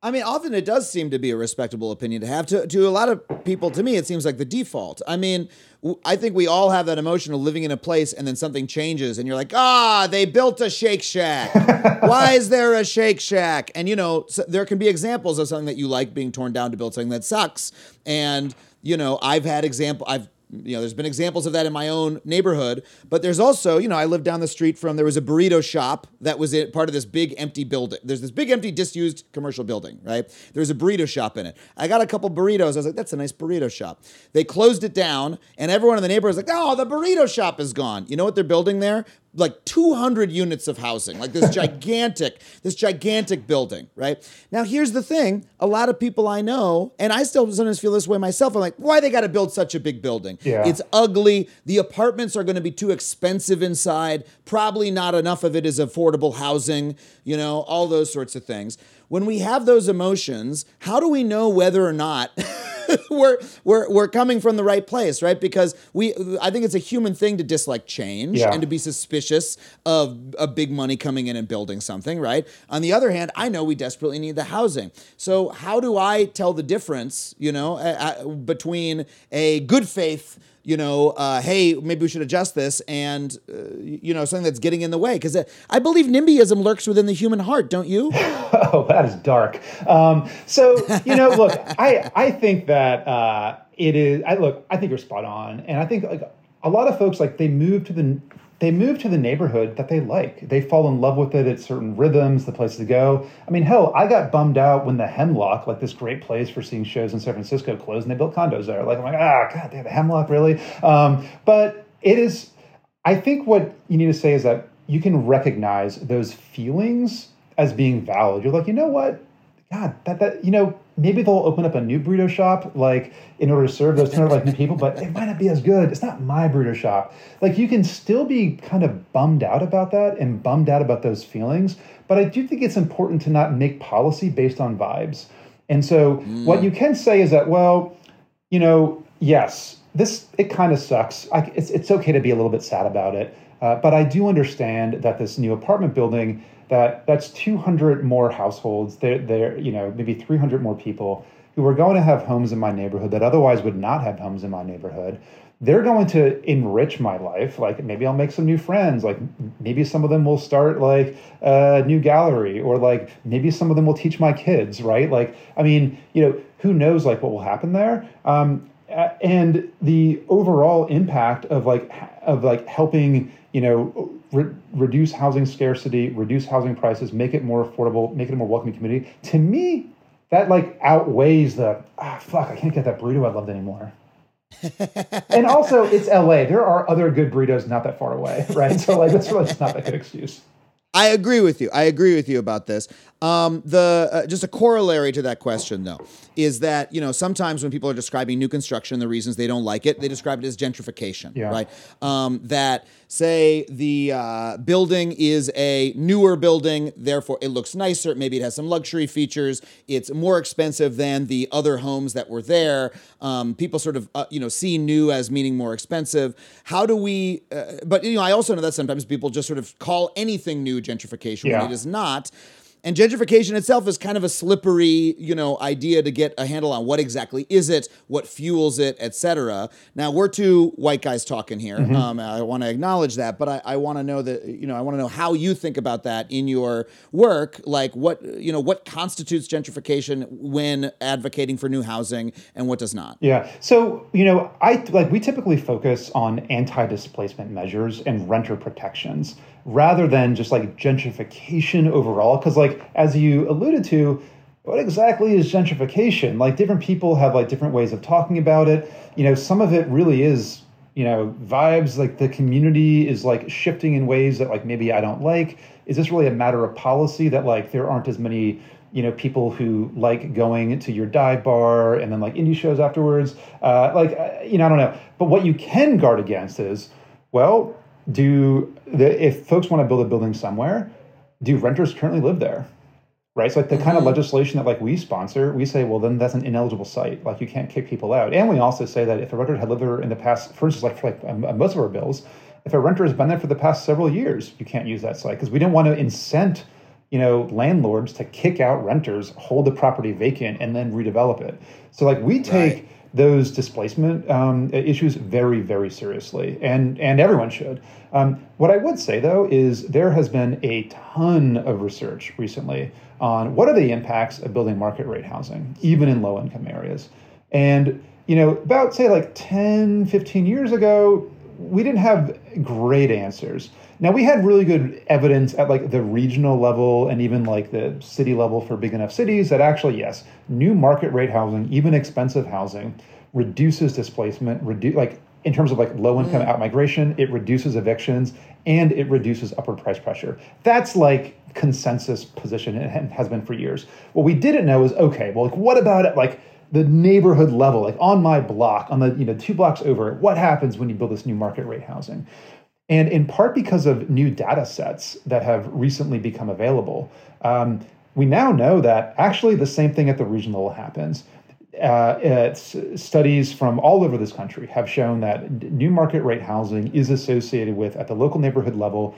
Speaker 3: I mean, often it does seem to be a respectable opinion to have. To, to a lot of people, to me, it seems like the default. I mean, w- I think we all have that emotion of living in a place and then something changes and you're like, ah, they built a Shake Shack. Why is there a Shake Shack? And, you know, so there can be examples of something that you like being torn down to build something that sucks. And, you know, I've had example, I've, you know, there's been examples of that in my own neighborhood, but there's also, you know, I lived down the street from there was a burrito shop that was in, part of this big empty building. There's this big empty disused commercial building, right? There's a burrito shop in it. I got a couple burritos. I was like, that's a nice burrito shop. They closed it down, and everyone in the neighborhood was like, oh, the burrito shop is gone. You know what they're building there? Like 200 units of housing, like this gigantic, this gigantic building, right? Now, here's the thing: a lot of people I know, and I still sometimes feel this way myself. I'm like, why they got to build such a big building?
Speaker 4: Yeah.
Speaker 3: It's ugly. The apartments are going to be too expensive inside. Probably not enough of it is affordable housing, you know, all those sorts of things. When we have those emotions, how do we know whether or not we're, we're, we're coming from the right place, right? Because we, I think it's a human thing to dislike change
Speaker 4: Yeah.
Speaker 3: and to be suspicious of a big money coming in and building something, right? On the other hand, I know we desperately need the housing. So how do I tell the difference, you know, uh, uh, between a good faith you know, uh, hey, maybe we should adjust this, and uh, you know, something that's getting in the way. Because I believe NIMBYism lurks within the human heart, don't you?
Speaker 4: oh, that is dark. Um, so you know, look, I I think that uh, it is. I look, I think you're spot on, and I think like a lot of folks like they move to the they move to the neighborhood that they like. They fall in love with it. It's certain rhythms, the place to go. I mean, hell, I got bummed out when the Hemlock, like this great place for seeing shows in San Francisco, closed and they built condos there. Like, I'm like, ah, God, they have the Hemlock, really? Um, but it is, I think what you need to say is that you can recognize those feelings as being valid. You're like, you know what? God, that that you know, maybe they'll open up a new burrito shop like in order to serve those kind of like new people, but it might not be as good. It's not my burrito shop. Like you can still be kind of bummed out about that and bummed out about those feelings, but I do think it's important to not make policy based on vibes. And so mm. what you can say is that well, you know, yes, this it kind of sucks. I, it's it's okay to be a little bit sad about it, uh, but I do understand that this new apartment building that that's 200 more households. There, there, you know, maybe 300 more people who are going to have homes in my neighborhood that otherwise would not have homes in my neighborhood. They're going to enrich my life. Like maybe I'll make some new friends. Like maybe some of them will start like a new gallery, or like maybe some of them will teach my kids. Right? Like I mean, you know, who knows like what will happen there? Um, and the overall impact of like of like helping you know re- reduce housing scarcity reduce housing prices make it more affordable make it a more welcoming community. To me that like outweighs the ah fuck i can't get that burrito i loved anymore. And also it's la there are other good burritos not that far away right? So like that's really just not a good excuse.
Speaker 3: I agree with you. I agree with you about this. Um, the uh, just a corollary to that question, though, is that you know sometimes when people are describing new construction, the reasons they don't like it, they describe it as gentrification,
Speaker 4: yeah.
Speaker 3: right? Um, that say the uh, building is a newer building, therefore it looks nicer. Maybe it has some luxury features. It's more expensive than the other homes that were there. Um, people sort of uh, you know see new as meaning more expensive. How do we? Uh, but you know, I also know that sometimes people just sort of call anything new gentrification
Speaker 4: yeah.
Speaker 3: when it is not. And gentrification itself is kind of a slippery, you know, idea to get a handle on what exactly is it, what fuels it, etc. Now we're two white guys talking here. Mm-hmm. Um, I want to acknowledge that, but I, I want to know that, you know, I want to know how you think about that in your work. Like what, you know, what constitutes gentrification when advocating for new housing, and what does not.
Speaker 4: Yeah. So you know, I like we typically focus on anti-displacement measures and renter protections rather than just like gentrification overall. Because, like, as you alluded to, what exactly is gentrification? Like, different people have like different ways of talking about it. You know, some of it really is, you know, vibes like the community is like shifting in ways that like maybe I don't like. Is this really a matter of policy that like there aren't as many you know people who like going to your dive bar and then like indie shows afterwards uh, like uh, you know i don't know but what you can guard against is well do the, if folks want to build a building somewhere, do renters currently live there? Right. So like the mm-hmm. kind of mm-hmm. legislation that like we sponsor, we say, well, then that's an ineligible site. Like you can't kick people out. And we also say that if a renter had lived there in the past, for instance, like for like um, most of our bills, if a renter has been there for the past several years, you can't use that site because we don't want to incent you know landlords to kick out renters, hold the property vacant, and then redevelop it. So like we take. Right those displacement um, issues very, very seriously, and and everyone should. Um, what I would say though is there has been a ton of research recently on what are the impacts of building market rate housing, even in low income areas, and you know about say like 10, 15 years ago, we didn't have great answers. Now we had really good evidence at like the regional level and even like the city level for big enough cities that actually yes, new market rate housing, even expensive housing, reduces displacement, reduce like in terms of like low income mm. out migration, it reduces evictions and it reduces upward price pressure. That's like consensus position and has been for years. What we didn't know is okay, well like what about it like the neighborhood level, like on my block, on the you know two blocks over, what happens when you build this new market rate housing? And in part because of new data sets that have recently become available, um, we now know that actually the same thing at the regional level happens. Uh, studies from all over this country have shown that new market rate housing is associated with, at the local neighborhood level,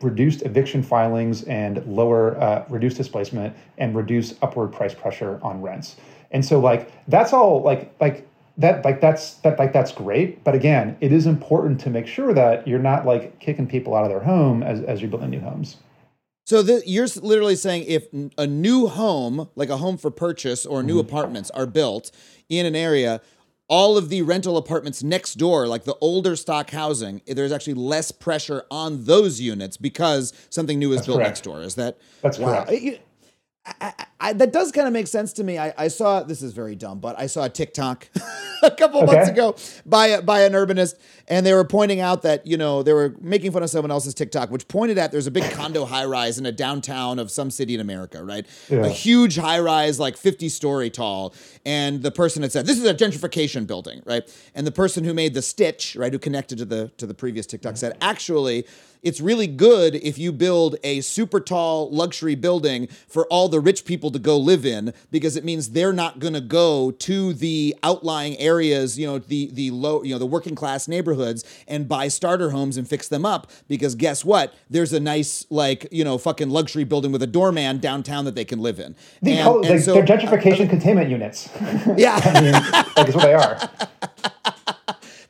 Speaker 4: reduced eviction filings and lower uh, reduced displacement and reduce upward price pressure on rents. And so, like that's all like like that like that's that like that's great but again it is important to make sure that you're not like kicking people out of their home as, as you're building new homes
Speaker 3: So the, you're literally saying if a new home, like a home for purchase or new mm-hmm. apartments, are built in an area, all of the rental apartments next door, like the older stock housing, eh, there's actually less pressure on those units because something new is built
Speaker 4: correct.
Speaker 3: next door. Is that
Speaker 4: That's
Speaker 3: wow.
Speaker 4: correct.
Speaker 3: Eh, I, I, that does kind of make sense to me. I, I saw this is very dumb, but I saw a TikTok a couple months ago by a, by an urbanist, and they were pointing out that you know they were making fun of someone else's TikTok, which pointed at there's a big condo high rise in a downtown of some city in America, right?
Speaker 4: Yeah.
Speaker 3: A huge high rise, like 50 story tall, and the person had said this is a gentrification building, right? And the person who made the stitch, right, who connected to the to the previous TikTok said actually. It's really good if you build a super tall luxury building for all the rich people to go live in because it means they're not going to go to the outlying areas, you know, the the low, you know, the working class neighborhoods and buy starter homes and fix them up because guess what? There's a nice like, you know, fucking luxury building with a doorman downtown that they can live in.
Speaker 4: They
Speaker 3: And-
Speaker 4: call
Speaker 3: and
Speaker 4: like,
Speaker 3: so-
Speaker 4: they're gentrification containment units
Speaker 3: yeah.
Speaker 4: I mean, like it's what they are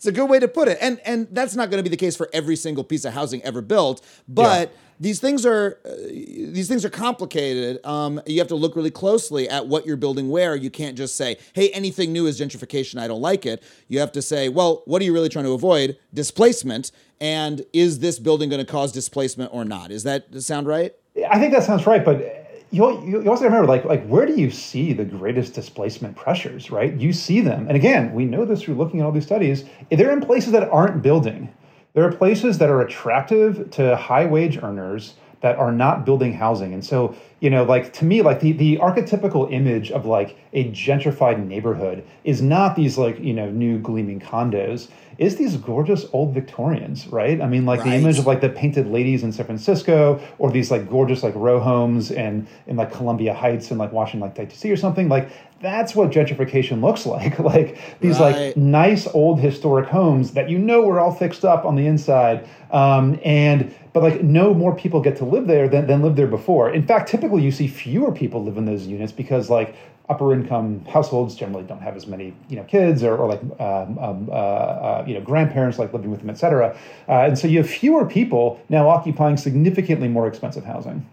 Speaker 3: It's a good way to put it. And and that's not going to be the case for every single piece of housing ever built, but these things are uh, these things are complicated. Um, you have to look really closely at what you're building where. You can't just say, "Hey, anything new is gentrification. I don't like it." You have to say, "Well, what are you really trying to avoid? Displacement, and is this building going to cause displacement or not?" Is that sound right?
Speaker 4: I think that sounds right, but you you also remember like like where do you see the greatest displacement pressures, right? You see them, and again, we know this through looking at all these studies. They're in places that aren't building. There are places that are attractive to high wage earners that are not building housing, and so you know, like to me, like the the archetypical image of like a gentrified neighborhood is not these like you know new gleaming condos. Is these gorgeous old Victorians, right? I mean, like the image of like the painted ladies in San Francisco, or these like gorgeous like row homes and in like Columbia Heights and like Washington like DC or something. Like that's what gentrification looks like. like these
Speaker 3: Right.
Speaker 4: like nice old historic homes that you know were all fixed up on the inside, um, and but like no more people get to live there than, than lived there before. In fact, typically you see fewer people live in those units because like upper income households generally don't have as many you know kids or, or like um, um, uh, uh, you know grandparents like living with them, et cetera. Uh, and so you have fewer people now occupying significantly more expensive housing.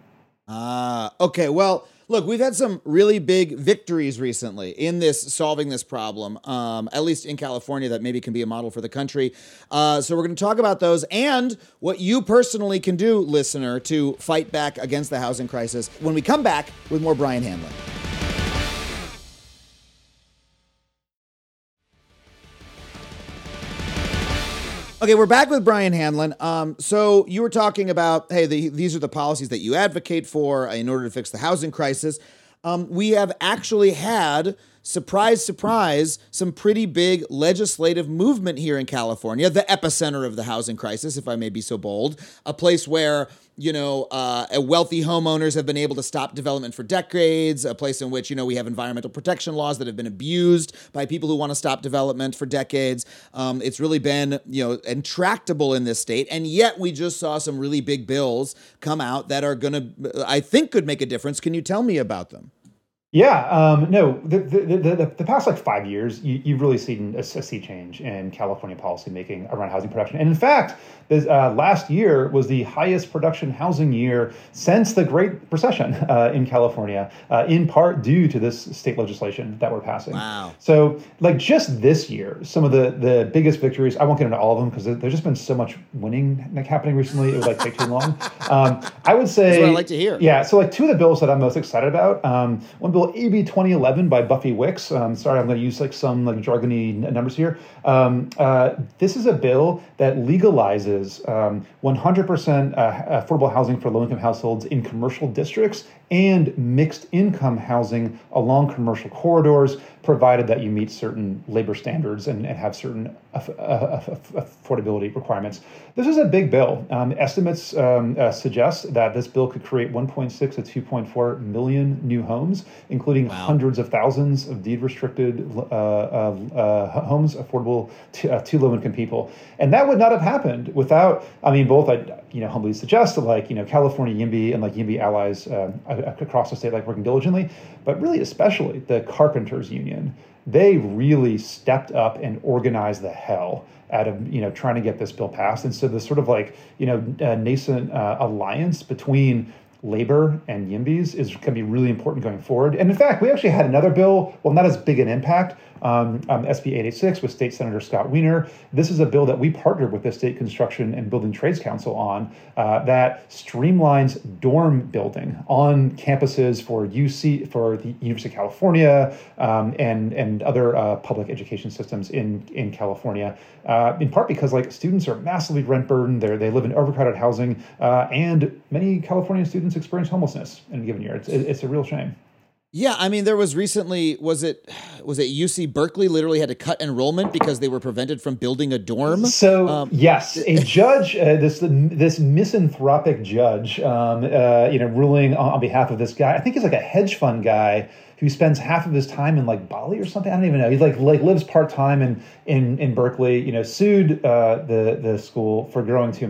Speaker 3: Ah, okay. Well, look, we've had some really big victories recently in this solving this problem, um, at least in California, that maybe can be a model for the country. Uh, so we're going to talk about those and what you personally can do, listener, to fight back against the housing crisis when we come back with more Brian Hanlon. Okay, we're back with Brian Hanlon. Um, so you were talking about, hey, the, these are the policies that you advocate for in order to fix the housing crisis. Um, we have actually had, surprise, surprise, some pretty big legislative movement here in California, the epicenter of the housing crisis, if I may be so bold, a place where you know, uh, wealthy homeowners have been able to stop development for decades, a place in which, you know, we have environmental protection laws that have been abused by people who want to stop development for decades. Um, it's really been, you know, intractable in this state. And yet we just saw some really big bills come out that are going to, I think, could make a difference. Can you tell me about them?
Speaker 4: Yeah, um, no, the, the, the, the, past like five years, you, you've really seen a, a sea change in California policymaking around housing production. And in fact, this, uh, last year was the highest production housing year since the Great Recession uh, in California, uh, in part due to this state legislation that we're passing.
Speaker 3: Wow.
Speaker 4: So, like just this year, some of the the biggest victories. I won't get into all of them because there's just been so much winning like, happening recently. It would like take too long. Um, I would say.
Speaker 3: what I like to hear.
Speaker 4: Yeah. So, like two of the bills that I'm most excited about. Um, one bill, AB 2011 by Buffy Wicks. Um, sorry, I'm going to use like some like jargony numbers here. Um, uh, this is a bill that legalizes um, 100% uh, affordable housing for low-income households in commercial districts and mixed income housing along commercial corridors, provided that you meet certain labor standards and, and have certain aff- uh, aff- affordability requirements. This is a big bill. Um, estimates um, uh, suggest that this bill could create 1.6 to 2.4 million new homes, including hundreds of thousands of deed restricted uh, uh, uh, homes affordable to, uh, to low income people. And that would not have happened without, I mean, both, I you know, humbly suggest, like, you know, California YIMBY and like YIMBY allies, uh, uh, uh, across the state, like working diligently, but really especially the carpenters union. They really stepped up and organized the hell out of you know trying to get this bill passed. And so the sort of like you know uh, nascent uh, alliance between labor and YIMBYs is going to be really important going forward. And in fact, we actually had another bill, well, not as big an impact, um, um, SB 886 with State Senator Scott Wiener. This is a bill that we partnered with the State Construction and Building Trades Council on uh, that streamlines dorm building on campuses for UC, for the University of California um, and, and other uh, public education systems in, in California, uh, in part because like students are massively rent burdened, they they live in overcrowded housing, uh, and many California students experience homelessness in a given year. It's, it's a real shame.
Speaker 3: Yeah, I mean, there was recently was it was it UC Berkeley literally had to cut enrollment because they were prevented from building a dorm.
Speaker 4: So um, yes, a judge, uh, this this misanthropic judge, um, uh, you know, ruling on, on, behalf of this guy. I think he's like a hedge fund guy who spends half of his time in like Bali or something. I don't even know. He like like lives part time in in in Berkeley. You know, sued uh, the the school for growing too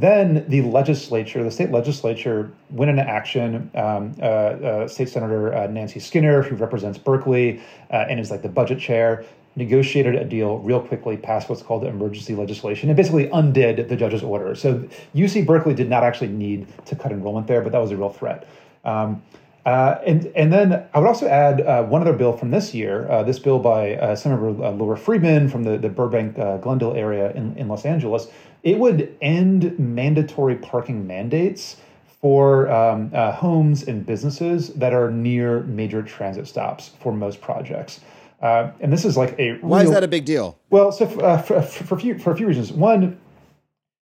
Speaker 4: then the legislature, the state legislature, went into action. Um, uh, uh, state Senator uh, Nancy Skinner, who represents Berkeley uh, and is like the budget chair, negotiated a deal real quickly, passed what's called emergency legislation, and basically undid the judge's order. So UC Berkeley did not actually need to cut enrollment there, but that was a real threat. Um, uh, and and then I would also add uh, one other bill from this year. Uh, this bill by uh, Senator uh, Laura Friedman from the the Burbank Glendale area in, in Los Angeles. It would end mandatory parking mandates for um, homes and businesses that are near major transit stops for most projects. and this is like a
Speaker 3: why is that a big deal?
Speaker 4: Well, so for, for, for, a few, for a few reasons. One,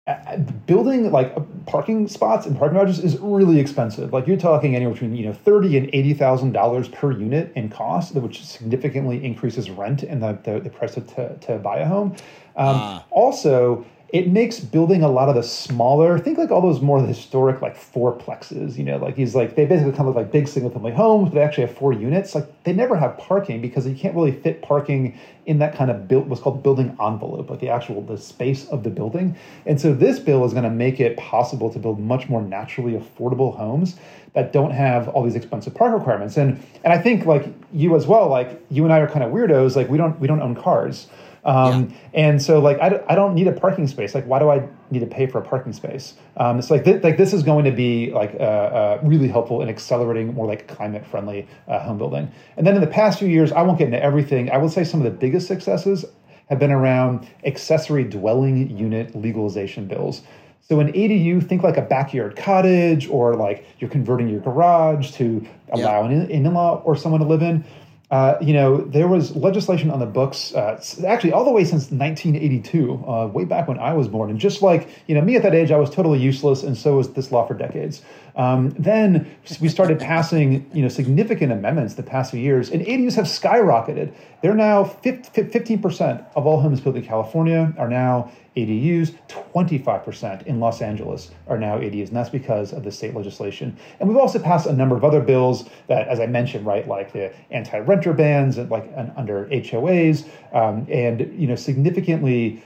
Speaker 4: uh, building like parking spots and parking garages is really expensive. Like you're talking anywhere between you know thirty and eighty thousand dollars per unit in cost, which significantly increases rent and the, the, the price to, to buy a home. Um, uh. Also, it makes building a lot of the smaller think like all those more historic like fourplexes you know like these like they basically kind of look like big single family homes but they actually have four units. Like they never have parking because you can't really fit parking in that kind of built what's called building envelope like the actual the space of the building. And so this bill is going to make it possible to build much more naturally affordable homes that don't have all these expensive park requirements. And and i think like you as well like you and i are kind of weirdos like we don't we don't own cars um, yeah. And so, like, I, I don't need a parking space. Like, why do I need to pay for a parking space? Um, it's like th- like this is going to be like uh, uh, really helpful in accelerating more like climate friendly uh, home building. And then in the past few years, I won't get into everything. I will say some of the biggest successes have been around accessory dwelling unit legalization bills. So an ADU, think like a backyard cottage, or like you're converting your garage to allow yeah. an in-law or someone to live in uh, you know, there was legislation on the books, uh, actually all the way since 1982, uh, way back when I was born. And just like, you know, me at that age, I was totally useless, and so was this law for decades. Um, then we started passing, you know, significant amendments the past few years, and ADUs have skyrocketed. They're now 15% of all homes built in California are now ADUs. 25% in Los Angeles are now ADUs, and that's because of the state legislation. And we've also passed a number of other bills that, as I mentioned, right, like the anti-renter bans, and like under HOAs, um, and you know, significantly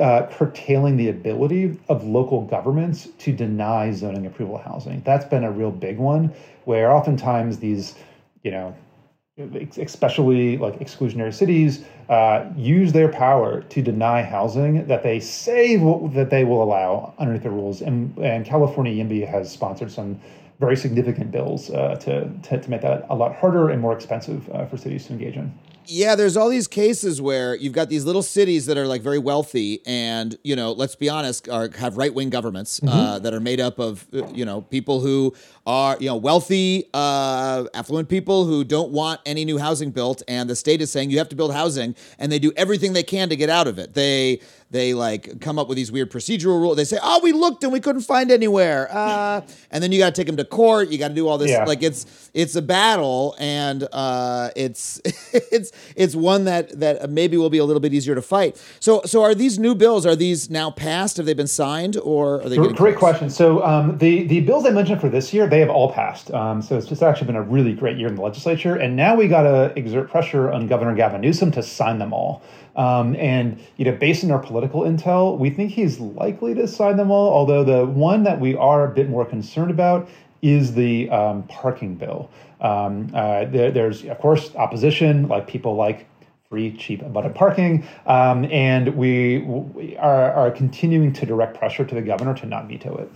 Speaker 4: uh, curtailing the ability of local governments to deny zoning approval housing. That's been a real big one, where oftentimes these, you know, especially like exclusionary cities, uh, use their power to deny housing that they say that they will allow underneath the rules. And, and California YIMBY has sponsored some very significant bills uh, to, to, to make that a lot harder and more expensive uh, for cities to engage in
Speaker 3: yeah, there's all these cases where you've got these little cities that are like very wealthy, and you know, let's be honest, are have right wing governments uh, mm-hmm. uh, that are made up of uh, you know people who are you know wealthy, uh, affluent people who don't want any new housing built, and the state is saying you have to build housing, and they do everything they can to get out of it. They they like come up with these weird procedural rules. They say, "Oh, we looked and we couldn't find anywhere," uh, and then you got to take them to court. You got to do all this. Yeah. Like it's it's a battle, and uh, it's it's it's one that that maybe will be a little bit easier to fight. So so are these new bills? Are these now passed? Have they been signed, or are they?
Speaker 4: Great close? question. So um, the the bills I mentioned for this year, they have all passed. Um, so it's just actually been a really great year in the legislature, and now we got to exert pressure on Governor Gavin Newsom to sign them all. Um, and you know, based on our political intel, we think he's likely to sign them all. Although the one that we are a bit more concerned about is the um, parking bill. Um, uh, there, there's, of course, opposition, like people like free, cheap, abundant parking. Um, and we, we are, are continuing to direct pressure to the governor to not veto it.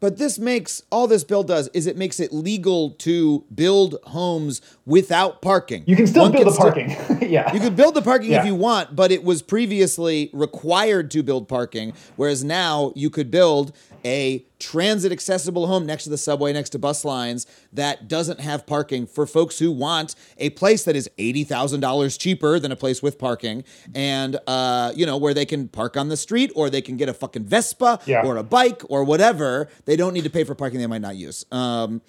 Speaker 3: But this makes all this bill does is it makes it legal to build homes without parking.
Speaker 4: You can still
Speaker 3: One
Speaker 4: build the
Speaker 3: still-
Speaker 4: parking. yeah.
Speaker 3: You could build the parking if you want, but it was previously required to build parking, whereas now you could build a transit accessible home next to the subway, next to bus lines that doesn't have parking for folks who want a place that is $80,000 cheaper than a place with parking and, uh, you know, where they can park on the street or they can get a fucking Vespa
Speaker 4: Yeah.
Speaker 3: or a bike or whatever. They don't need to pay for parking they might not use. Um,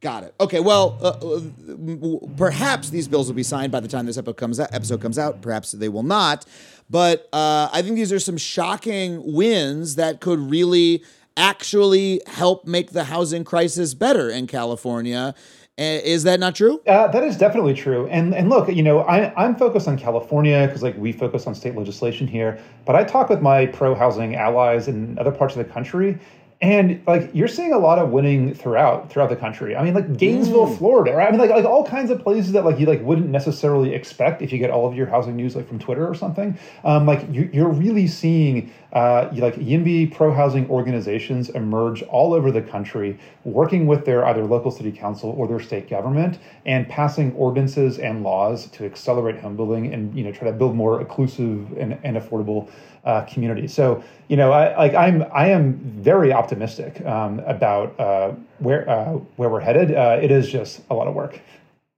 Speaker 3: Got it. Okay. Well, uh, uh, perhaps these bills will be signed by the time this episode comes out. Episode comes out. Perhaps they will not. But uh, I think these are some shocking wins that could really actually help make the housing crisis better in California. Uh, Is that not true?
Speaker 4: Uh, that is definitely true. And and look, you know, I, I'm focused on California because like we focus on state legislation here. But I talk with my pro housing allies in other parts of the country, and like you're seeing a lot of winning throughout throughout the country. I mean, like Gainesville, Florida. Right? I mean, like like all kinds of places that like you like wouldn't necessarily expect if you get all of your housing news like from Twitter or something. Um, like you, you're really seeing uh, like YIMBY pro housing organizations emerge all over the country, working with their either local city council or their state government, and passing ordinances and laws to accelerate home building and you know try to build more inclusive and, and affordable uh, communities. So you know, I like I'm I am very optimistic um, about uh, where uh, where we're headed. Uh, it is just a lot of work.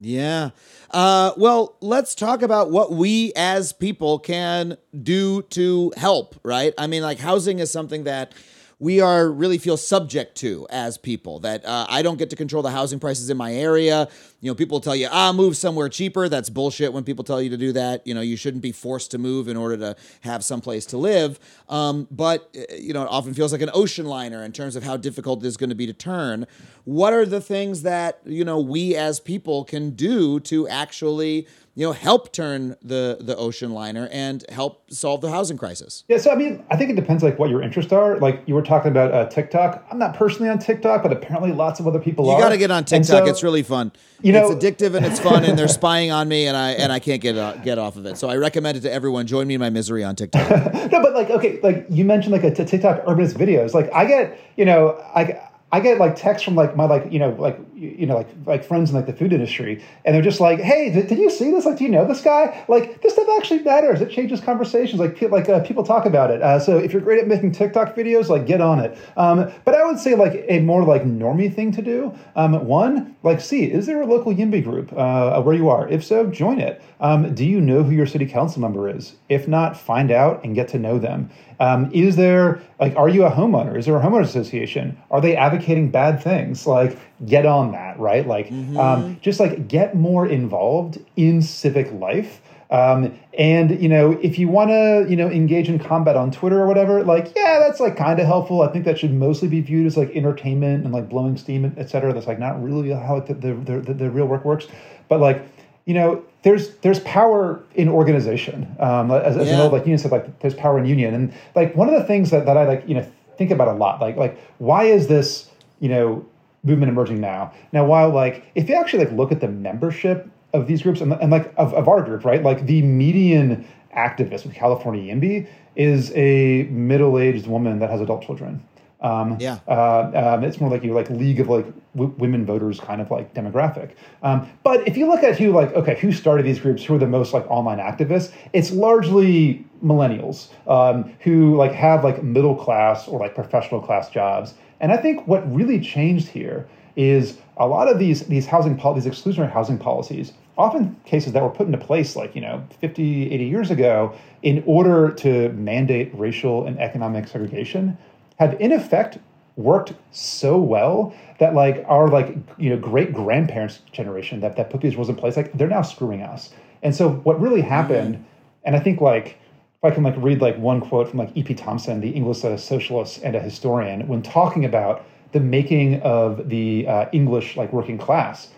Speaker 3: Yeah. Uh, well, let's talk about what we as people can do to help, right? I mean, like housing is something that we are really feel subject to as people that uh, I don't get to control the housing prices in my area. You know, people tell you, ah, move somewhere cheaper. That's bullshit when people tell you to do that. You know, you shouldn't be forced to move in order to have someplace to live. Um, but, uh, you know, it often feels like an ocean liner in terms of how difficult it is going to be to turn. What are the things that, you know, we as people can do to actually, you know, help turn the, the ocean liner and help solve the housing crisis?
Speaker 4: Yeah, so I mean, I think it depends like what your interests are. Like you were talking about uh, TikTok. I'm not personally on TikTok, but apparently lots of other people
Speaker 3: You
Speaker 4: are.
Speaker 3: You got to get on TikTok.
Speaker 4: so-
Speaker 3: it's really fun.
Speaker 4: you know-
Speaker 3: it's addictive and it's fun, and they're spying on me, and I and I can't get uh, get off of it. So I recommend it to everyone. Join me in my misery on TikTok.
Speaker 4: no, but like okay, like you mentioned like a t- TikTok urbanist videos. Like I get, you know, I I get like texts from like my like you know like you know like like friends in like the food industry, and they're just like, hey, did, did you see this? Like, do you know this guy? Like this stuff actually matters. It changes conversations. Like like uh, people talk about it. Uh, so if you're great at making TikTok videos, like get on it. Um, but I would say like a more like normie thing to do. Um, one, like see, is there a local YIMBY group uh, where you are? If so, join it. Um, do you know who your city council member is? If not, find out and get to know them. Um, is there like, are you a homeowner? Is there a homeowner association? Are they advocating bad things? Like, get on that, right? Like, um, just like get more involved in civic life. Um, and you know, if you want to, you know, engage in combat on Twitter or whatever, like, yeah, that's like kind of helpful. I think that should mostly be viewed as like entertainment and like blowing steam, et cetera. That's like not really how the, the, the, the real work works. But like, you know, there's there's power in organization. Um, as, as an old like union said, like there's power in union. And like one of the things that, that I like, you know, think about a lot, like like why is this, you know, movement emerging now? Now, while like if you actually like look at the membership of these groups and, and like of, of our group, right? Like the median activist with California YIMBY is a middle-aged woman that has adult children. Um,
Speaker 3: Yeah.
Speaker 4: uh, um, it's more like you like league of like w- women voters kind of like demographic. Um, but if you look at who like okay who started these groups, who are the most like online activists, it's largely millennials um, who like have like middle class or like professional class jobs. And I think what really changed here is a lot of these these housing these exclusionary housing policies often cases that were put into place like you know 50 80 years ago in order to mandate racial and economic segregation have in effect worked so well that like our like you know great grandparents generation that that put these rules in place like they're now screwing us and so what really happened and i think like if i can like read like one quote from like ep thompson the english uh, socialist and a historian when talking about the making of the uh, english like working class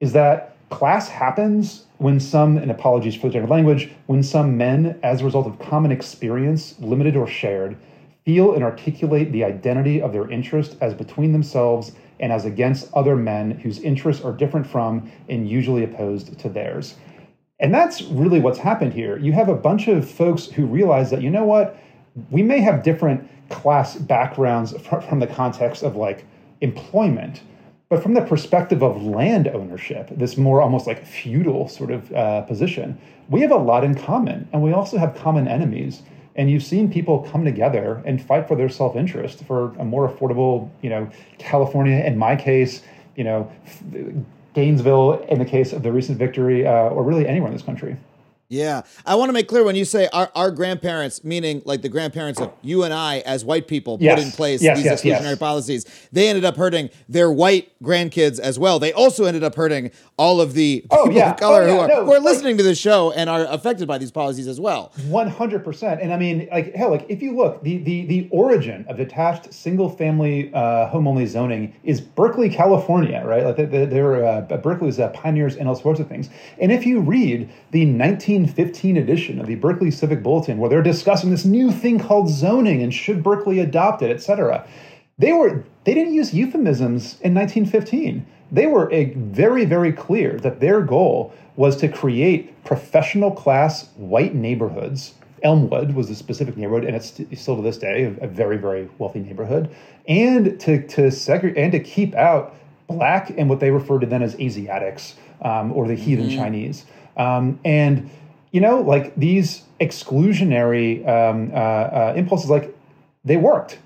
Speaker 4: is that class happens when some, and apologies for the gender language, when some men, as a result of common experience, limited or shared, feel and articulate the identity of their interest as between themselves and as against other men whose interests are different from and usually opposed to theirs. And that's really what's happened here. You have a bunch of folks who realize that, you know what, we may have different class backgrounds from the context of like employment, but from the perspective of land ownership, this more almost like feudal sort of uh, position, we have a lot in common. And we also have common enemies. And you've seen people come together and fight for their self interest for a more affordable, you know, California, in my case, you know, Gainesville in the case of the recent victory, uh, or really anywhere in this country.
Speaker 3: Yeah. I want to make clear when you say our, our grandparents, meaning like the grandparents of you and I as white people
Speaker 4: Yes.
Speaker 3: put in place
Speaker 4: Yes,
Speaker 3: these
Speaker 4: yes,
Speaker 3: exclusionary policies, they ended up hurting their white grandkids as well. They also ended up hurting all of the
Speaker 4: Oh,
Speaker 3: people
Speaker 4: yeah.
Speaker 3: of color
Speaker 4: Oh, yeah.
Speaker 3: who are,
Speaker 4: No,
Speaker 3: who are
Speaker 4: like-
Speaker 3: listening to this show and are affected by these policies as well.
Speaker 4: One hundred percent, and I mean, like hell, like if you look, the the the origin of detached single family uh, home only zoning is Berkeley, California, right? Like they, they, they're uh, Berkeley was uh, pioneers in all sorts of things. And if you read the 1915 edition of the Berkeley Civic Bulletin, where they're discussing this new thing called zoning and should Berkeley adopt it, et cetera, they were they didn't use euphemisms in 1915 they were very very clear that their goal was to create professional class white neighborhoods. Elmwood was a specific neighborhood and it's still to this day a, very very wealthy neighborhood. And to to segregate and to keep out black and what they referred to then as asiatics um, or the heathen chinese. Um, and you know like these exclusionary um, uh, uh, impulses like they worked.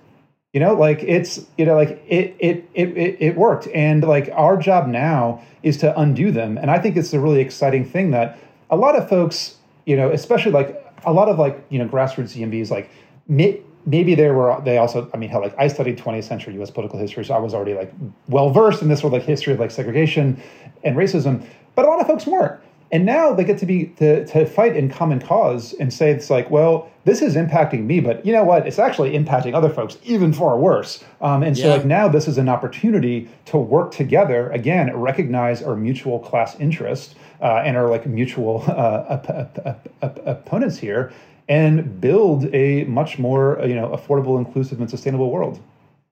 Speaker 4: You know like it's you know like it, it it it worked. And like our job now is to undo them. And i think it's a really exciting thing that a lot of folks you know especially like a lot of like you know grassroots YIMBYs like maybe they were they also i mean hell like i studied 20th century us political history so i was already like well versed in this sort of like history of like segregation and racism. But a lot of folks weren't and now they get to be to, to fight in common cause and say it's like well this is impacting me but you know what? It's actually impacting other folks even far worse. Um, and so like now this is an opportunity to work together again recognize our mutual class interest uh, and our like mutual uh, op- op- op- op- opponents here and build a much more you know affordable inclusive and sustainable world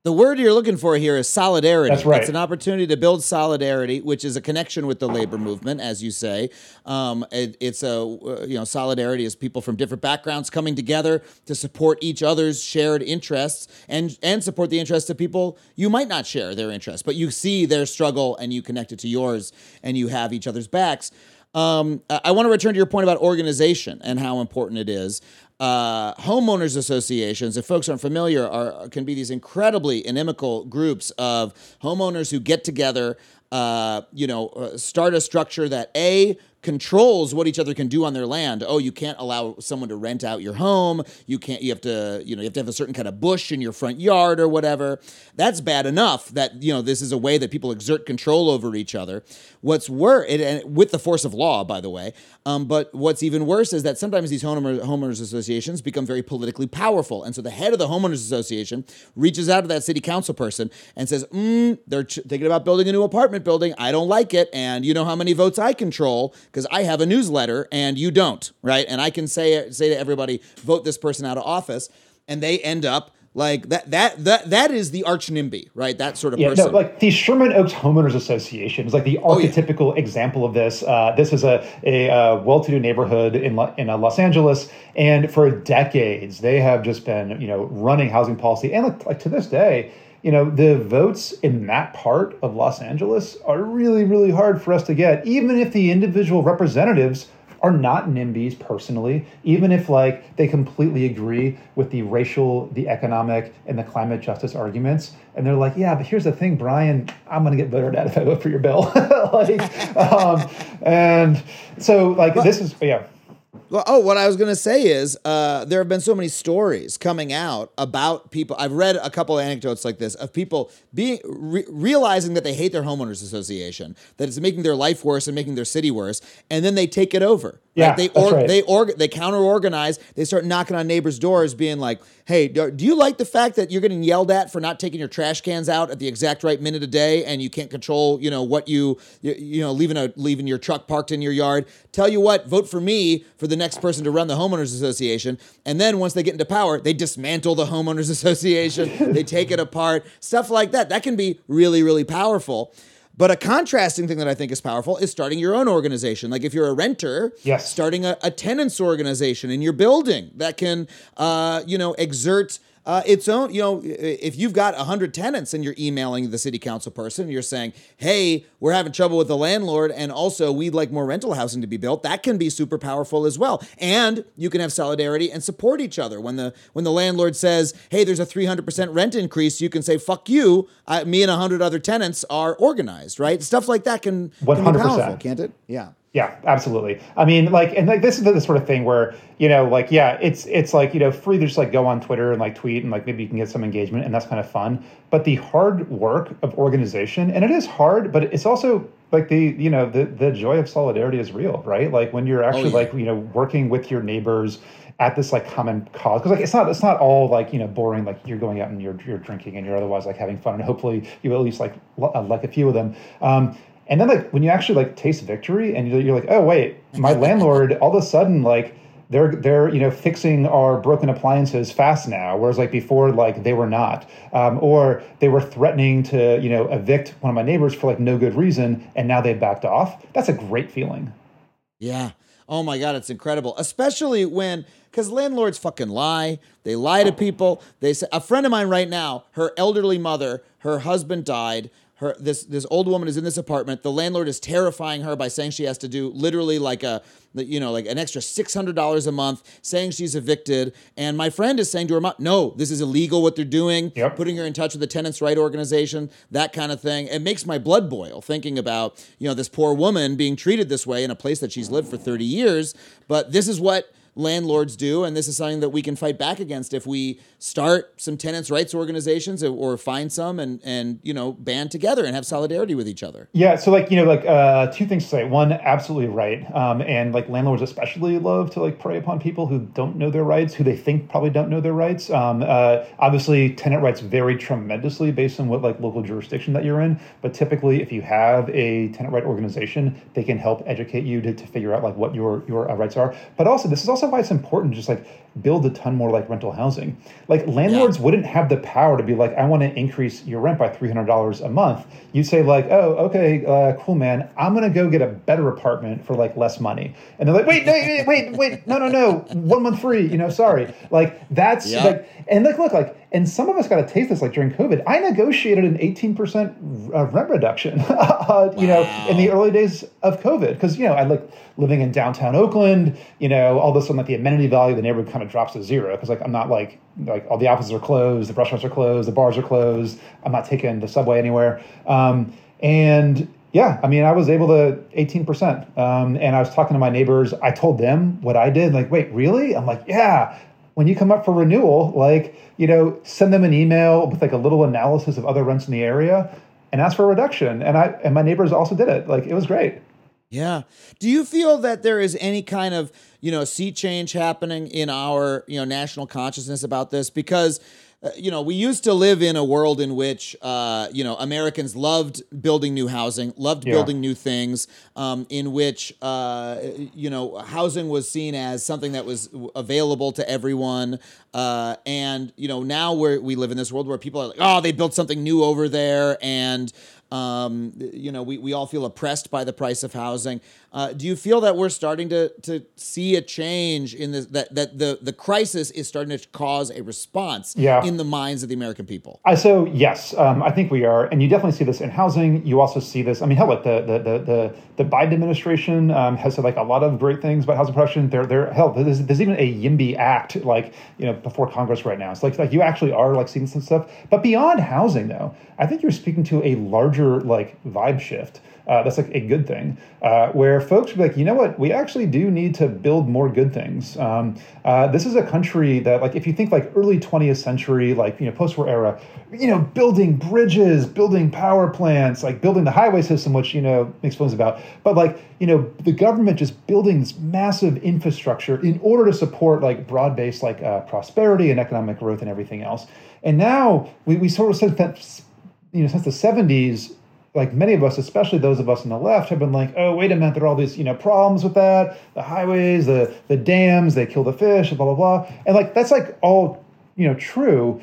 Speaker 3: The word you're looking for here is solidarity.
Speaker 4: That's right.
Speaker 3: It's an opportunity to build solidarity, which is a connection with the labor movement, as you say. Um, it- it's a you know solidarity is people from different backgrounds coming together to support each other's shared interests and and support the interests of people you might not share their interests, but you see their struggle and you connect it to yours and you have each other's backs. Um, I want to return to your point about organization and how important it is. Uh, homeowners associations, if folks aren't familiar, are can be these incredibly inimical groups of homeowners who get together, uh, you know, uh, start a structure that a controls what each other can do on their land. Oh, you can't allow someone to rent out your home. You can't. You have to. You know, you have to have a certain kind of bush in your front yard or whatever. That's bad enough. That you know, this is a way that people exert control over each other. What's worse, and with the force of law, by the way. Um, but what's even worse is that sometimes these homeowners, homeowners associations become very politically powerful, and so the head of the homeowners association reaches out to that city council person and says, mm, "They're ch- thinking about building a new apartment building. I don't like it, and you know how many votes I control because I have a newsletter and you don't, right? And I can say say to everybody, vote this person out of office, and they end up." Like that, that, that, that is the arch NIMBY, right? That sort of
Speaker 4: Yeah,
Speaker 3: person.
Speaker 4: no, like the Sherman Oaks Homeowners Association is like the
Speaker 3: Oh, yeah.
Speaker 4: archetypical example of this. Uh, this is a, a, uh well-to-do neighborhood in in uh, Los Angeles, and for decades they have just been you know running housing policy, and like, like to this day, you know the votes in that part of Los Angeles are really really hard for us to get, even if the individual representatives are not NIMBYs personally, even if like they completely agree with the racial, the economic, and the climate justice arguments, and they're like, yeah, but here's the thing, Brian, I'm gonna get voted out if I vote for your bill. like, um, and so like this is yeah.
Speaker 3: Well, oh, what I was going to say is uh, there have been so many stories coming out about people. I've read a couple anecdotes like this of people being re- realizing that they hate their homeowners association, that it's making their life worse and making their city worse, and then they take it over.
Speaker 4: Yeah,
Speaker 3: they or,
Speaker 4: right.
Speaker 3: they org- they counter organize. They start knocking on neighbors' doors, being like, "Hey, do do you like the fact that you're getting yelled at for not taking your trash cans out at the exact right minute of day, and you can't control, you know, what you you, you know leaving a leaving your truck parked in your yard? Tell you what, vote for me for the next person to run the homeowners association. And then once they get into power, they dismantle the homeowners association, they take it apart, stuff like that. That can be really, really powerful. But a contrasting thing that I think is powerful is starting your own organization. Like if you're a renter,
Speaker 4: Yes.
Speaker 3: starting a, a tenants organization in your building that can, uh, you know, exert uh, its own. You know, if you've got a hundred tenants and you're emailing the city council person, and you're saying, "Hey, we're having trouble with the landlord, and also we'd like more rental housing to be built." That can be super powerful as well. And you can have solidarity and support each other when the when the landlord says, "Hey, there's a 300 percent rent increase," you can say, "Fuck you." I, me and a hundred other tenants are organized, right? Stuff like that can, can be
Speaker 4: 100%.
Speaker 3: powerful, can't it? Yeah.
Speaker 4: Yeah, absolutely. I mean, like, and like this is the sort of thing where you know, like, yeah, it's it's like you know, free to just like go on Twitter and like tweet and like maybe you can get some engagement and that's kind of fun. But the hard work of organization, and it is hard, but it's also like the you know the the joy of solidarity is real, right? Like when you're actually
Speaker 3: yeah.
Speaker 4: like you know working with your neighbors at this like common cause because like it's not it's not all like you know boring like you're going out and you're you're drinking and you're otherwise like having fun and hopefully you at least like l- uh, like a few of them um and then like when you actually like taste victory and you're, you're like oh wait my landlord all of a sudden like they're they're you know fixing our broken appliances fast now whereas like before like they were not um, or they were threatening to you know evict one of my neighbors for like no good reason and now they've backed off that's a great feeling
Speaker 3: Yeah. Oh my God, it's incredible. Especially when, because landlords fucking lie. They lie to people. They say, a friend of mine right now, her elderly mother, her husband died. Her this this old woman is in this apartment. The landlord is terrifying her by saying she has to do literally like a you know like an extra six hundred dollars a month, saying she's evicted. And my friend is saying to her mom, "No, this is illegal. What they're doing.
Speaker 4: Yep.
Speaker 3: Putting her in touch with the tenants' right organization, that kind of thing. It makes my blood boil thinking about you know this poor woman being treated this way in a place that she's lived for 30 years. But this is what landlords do, and this is something that we can fight back against if we start some tenants' rights organizations or- find some and and you know band together and have solidarity with each other.
Speaker 4: Yeah, so like you know, like uh, two things to say. One, absolutely right, um, and like landlords especially love to like prey upon people who don't know their rights, who they think probably don't know their rights. Um, uh, obviously, tenant rights vary tremendously based on what like local jurisdiction that you're in, but typically, if you have a tenant right organization, they can help educate you to, to figure out like what your your uh, rights are. But also, this is also why it's important to just like build a ton more like rental housing. Like landlords wouldn't have the power to be like, I want to increase your rent by three hundred dollars a month. You say like, oh, okay, uh, cool, man. I'm gonna go get a better apartment for like less money, and they're like, wait, no, wait, wait, wait, no, no, no, one month free. You know, sorry. Like that's
Speaker 3: Yeah.
Speaker 4: like, and like, look, like, and some of us got to taste this. Like during COVID, I negotiated an eighteen percent rent reduction. uh, you know, in the early days of COVID, because you know, I like living in downtown Oakland. You know, all of a sudden, like the amenity value of the neighborhood kind of drops to zero because like I'm not like like all the offices are closed, the restaurants are closed, the bars are closed. I'm not taking the subway anywhere. Um, and yeah, I mean, I was able to 18%. Um, and I was talking to my neighbors. I told them what I did. Like, wait, really? I'm like, yeah. When you come up for renewal, like, you know, send them an email with like a little analysis of other rents in the area and ask for a reduction. And I and my neighbors also did it. Like, it was great.
Speaker 3: Yeah. Do you feel that there is any kind of, you know, sea change happening in our, you know, national consciousness about this? Because, uh, you know, we used to live in a world in which, uh, you know, Americans loved building new housing, loved
Speaker 4: Yeah.
Speaker 3: building new things, um, in which, uh, you know, housing was seen as something that was available to everyone. Uh, and, you know, now we're, we live in this world where people are like, oh, they built something new over there. And, um, you know, we, we all feel oppressed by the price of housing. Uh, do you feel that we're starting to to see a change in this that that the the crisis is starting to cause a response
Speaker 4: Yeah.
Speaker 3: in the minds of the American people?
Speaker 4: I so yes, um, I think we are, and you definitely see this in housing. You also see this. I mean, hell, like the the the the, the Biden administration um, has said like a lot of great things about housing production. There, there, hell, there's, there's even a YIMBY Act like you know before Congress right now. It's like like you actually are like seeing some stuff. But beyond housing, though, I think you're speaking to a larger like vibe shift. Uh, that's like a good thing, uh, where folks would be like, you know what, we actually do need to build more good things. Um, uh, this is a country that, like, if you think like early 20th century, like you know, post-war era, you know, building bridges, building power plants, like building the highway system, which you know makes films about, but like you know, the government just building this massive infrastructure in order to support like broad-based like uh, prosperity and economic growth and everything else. And now we, we sort of sense that you know since the 70s like many of us, especially those of us on the left, have been like, oh, wait a minute, there are all these, you know, problems with that, the highways, the the dams, they kill the fish, blah blah blah. And like that's like all, you know, true.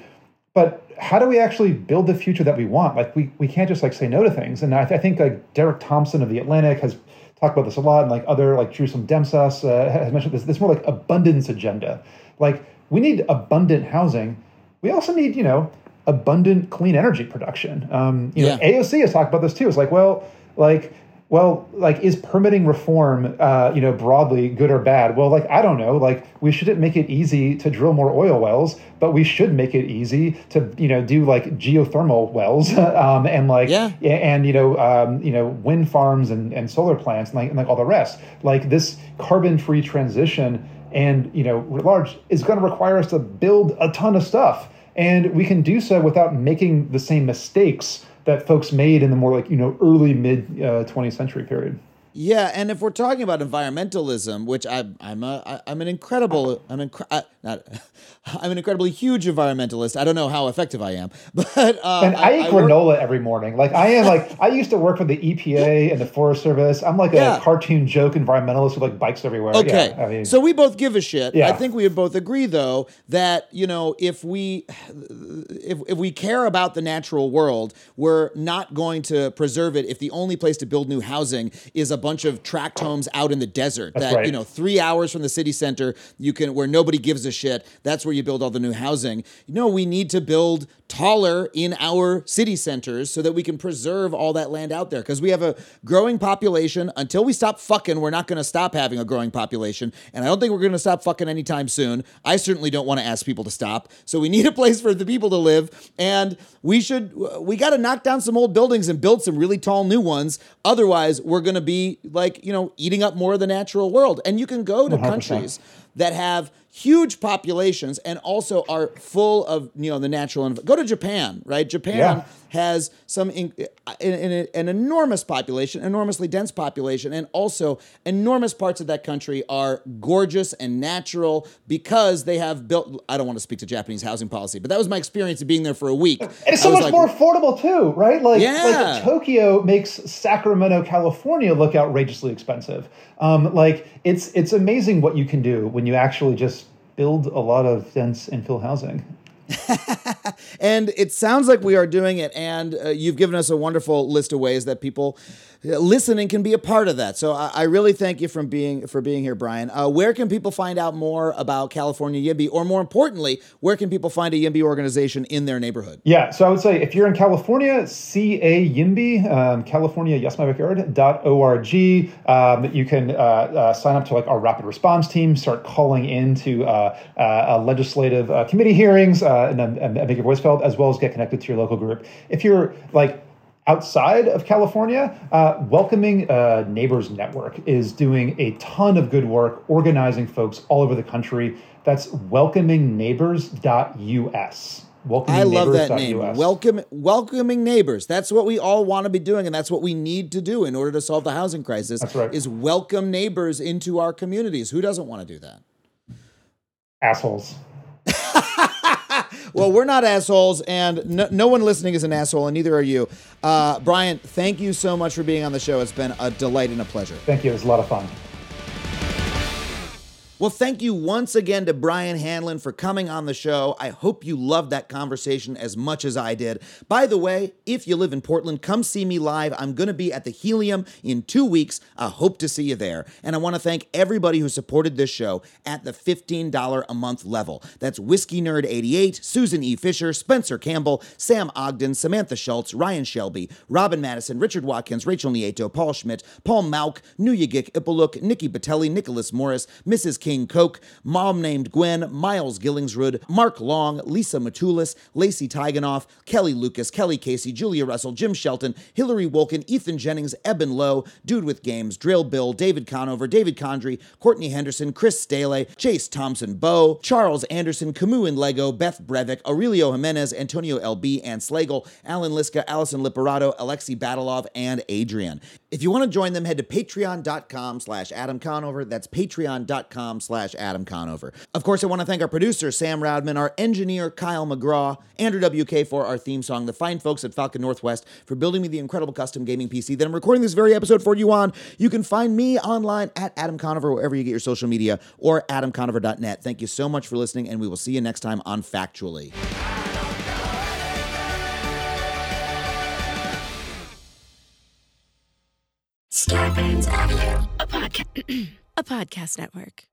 Speaker 4: But how do we actually build the future that we want? Like we we can't just like say no to things. And I, th- I think like Derek Thompson of the Atlantic has talked about this a lot, and like other like Jerusalem Demsas uh, has mentioned this. This more like abundance agenda. Like we need abundant housing. We also need, you know, abundant clean energy production. Um, you know, AOC has talked about this too. It's like, well, like, well, like, is permitting reform, uh, you know, broadly good or bad? Well, like, I don't know. Like, we shouldn't make it easy to drill more oil wells, but we should make it easy to, you know, do like geothermal wells, um, and like,
Speaker 3: Yeah.
Speaker 4: and you know, um, you know, wind farms and, and solar plants and like, and like all the rest. Like this carbon-free transition, and you know, large is going to require us to build a ton of stuff and we can do so without making the same mistakes that folks made in the more like you know early mid uh, 20th century period
Speaker 3: Yeah, and if we're talking about environmentalism, which I, I'm a, I, I'm an incredible, I'm incre- I, not, I'm an incredibly huge environmentalist. I don't know how effective I am, but uh,
Speaker 4: and I, eat
Speaker 3: work-
Speaker 4: granola every morning like i am like i used to work for the epa and the forest service i'm like a
Speaker 3: Yeah.
Speaker 4: cartoon joke environmentalist with like bikes everywhere
Speaker 3: Okay,
Speaker 4: yeah, I mean,
Speaker 3: so we both give a shit.
Speaker 4: Yeah.
Speaker 3: I think we would both agree, though, that you know, if we if if we care about the natural world, we're not going to preserve it if the only place to build new housing is a bunch of tract homes out in the desert. that
Speaker 4: right.
Speaker 3: you know, three hours from the city center, you can where nobody gives a shit. That's where you build all the new housing. You know, we need to build taller in our city centers so that we can preserve all that land out there because we have a growing population. Until we stop fucking, we're not going to stop having a growing population, and I don't think we're going to stop fucking anytime soon. I certainly don't want to ask people to stop. So we need a place for the people to live, and we should we got to knock down some old buildings and build some really tall new ones. Otherwise, we're going to be like you know eating up more of the natural world. And you can go to
Speaker 4: 100%.
Speaker 3: countries that have huge populations and also are full of you know the natural env- go to japan right japan
Speaker 4: Yeah.
Speaker 3: has some in, in, in- an enormous population enormously dense population and also enormous parts of that country are gorgeous and natural because they have built i don't want to speak to japanese housing policy but that was my experience of being there for a week
Speaker 4: and it's so much
Speaker 3: like,
Speaker 4: more affordable too, right? Like,
Speaker 3: Yeah.
Speaker 4: like Tokyo makes Sacramento, California look outrageously expensive. Um, like it's it's amazing what you can do when you actually just build a lot of dense infill housing.
Speaker 3: And it sounds like we are doing it. And uh, you've given us a wonderful list of ways that people uh, listening can be a part of that. So I, I really thank you for being for being here, Brian. Uh, where can people find out more about California Yimby, or more importantly, where can people find a Yimby organization in their neighborhood?
Speaker 4: Yeah, so I would say if you're in California, CA YIMBY, um, California Yes My Backyard dot org. Um, you can uh, uh, sign up to like our rapid response team, start calling into uh, legislative committee hearings, uh, and, then- and make your voice felt, as well as get connected to your local group. If you're like outside of California, uh, Welcoming uh, Neighbors Network is doing a ton of good work organizing folks all over the country. That's welcomingneighbors.us.
Speaker 3: Welcoming I love that name.
Speaker 4: welcomingneighbors.us.
Speaker 3: Welcome, welcoming neighbors. That's what we all want to be doing, and that's what we need to do in order to solve the housing crisis.
Speaker 4: That's right.
Speaker 3: Is welcome neighbors into our communities. Who doesn't want to do that?
Speaker 4: assholes.
Speaker 3: Well, we're not assholes, and no, no one listening is an asshole, and neither are you. Uh, Brian, thank you so much for being on the show. It's been a delight and a pleasure.
Speaker 4: Thank you. It was a lot of fun.
Speaker 3: Well, thank you once again to Brian Hanlon for coming on the show. I hope you loved that conversation as much as I did. By the way, if you live in Portland, come see me live. I'm going to be at the Helium in two weeks. I hope to see you there. And I want to thank everybody who supported this show at the $15 a month level. That's Whiskey Nerd 88, Susan E. Fisher, Spencer Campbell, Sam Ogden, Samantha Schultz, Ryan Shelby, Robin Madison, Richard Watkins, Rachel Nieto, Paul Schmidt, Paul Mauk, Nuyagik Ipaluk, Nikki Batelli, Nicholas Morris, Mrs. King Coke, Mom Named Gwen, Miles Gillingsrud, Mark Long, Lisa Matulis, Lacey Tiganoff, Kelly Lucas, Kelly Casey, Julia Russell, Jim Shelton, Hillary Wolkin, Ethan Jennings, Eben Lowe, Dude with Games, Drill Bill, David Conover, David Condry, Courtney Henderson, Chris Staley, Chase Thompson Bow, Charles Anderson, Camus and Lego, Beth Brevik, Aurelio Jimenez, Antonio LB, Ann Slagle, Alan Liska, Allison Liperato, Alexi Batalov, and Adrian. If you want to join them, head to patreon.com slash Adam Conover. That's patreon.com patreon.com slash Adam Conover. Of course, I want to thank our producer, Sam Roudman, our engineer, Kyle McGraw, Andrew WK for our theme song, the fine folks at Falcon Northwest for building me the incredible custom gaming PC that I'm recording this very episode for you on. You can find me online at Adam Conover, wherever you get your social media, or adamconover.net. Thank you so much for listening, and we will see you next time on Factually.
Speaker 1: A, a podcast network.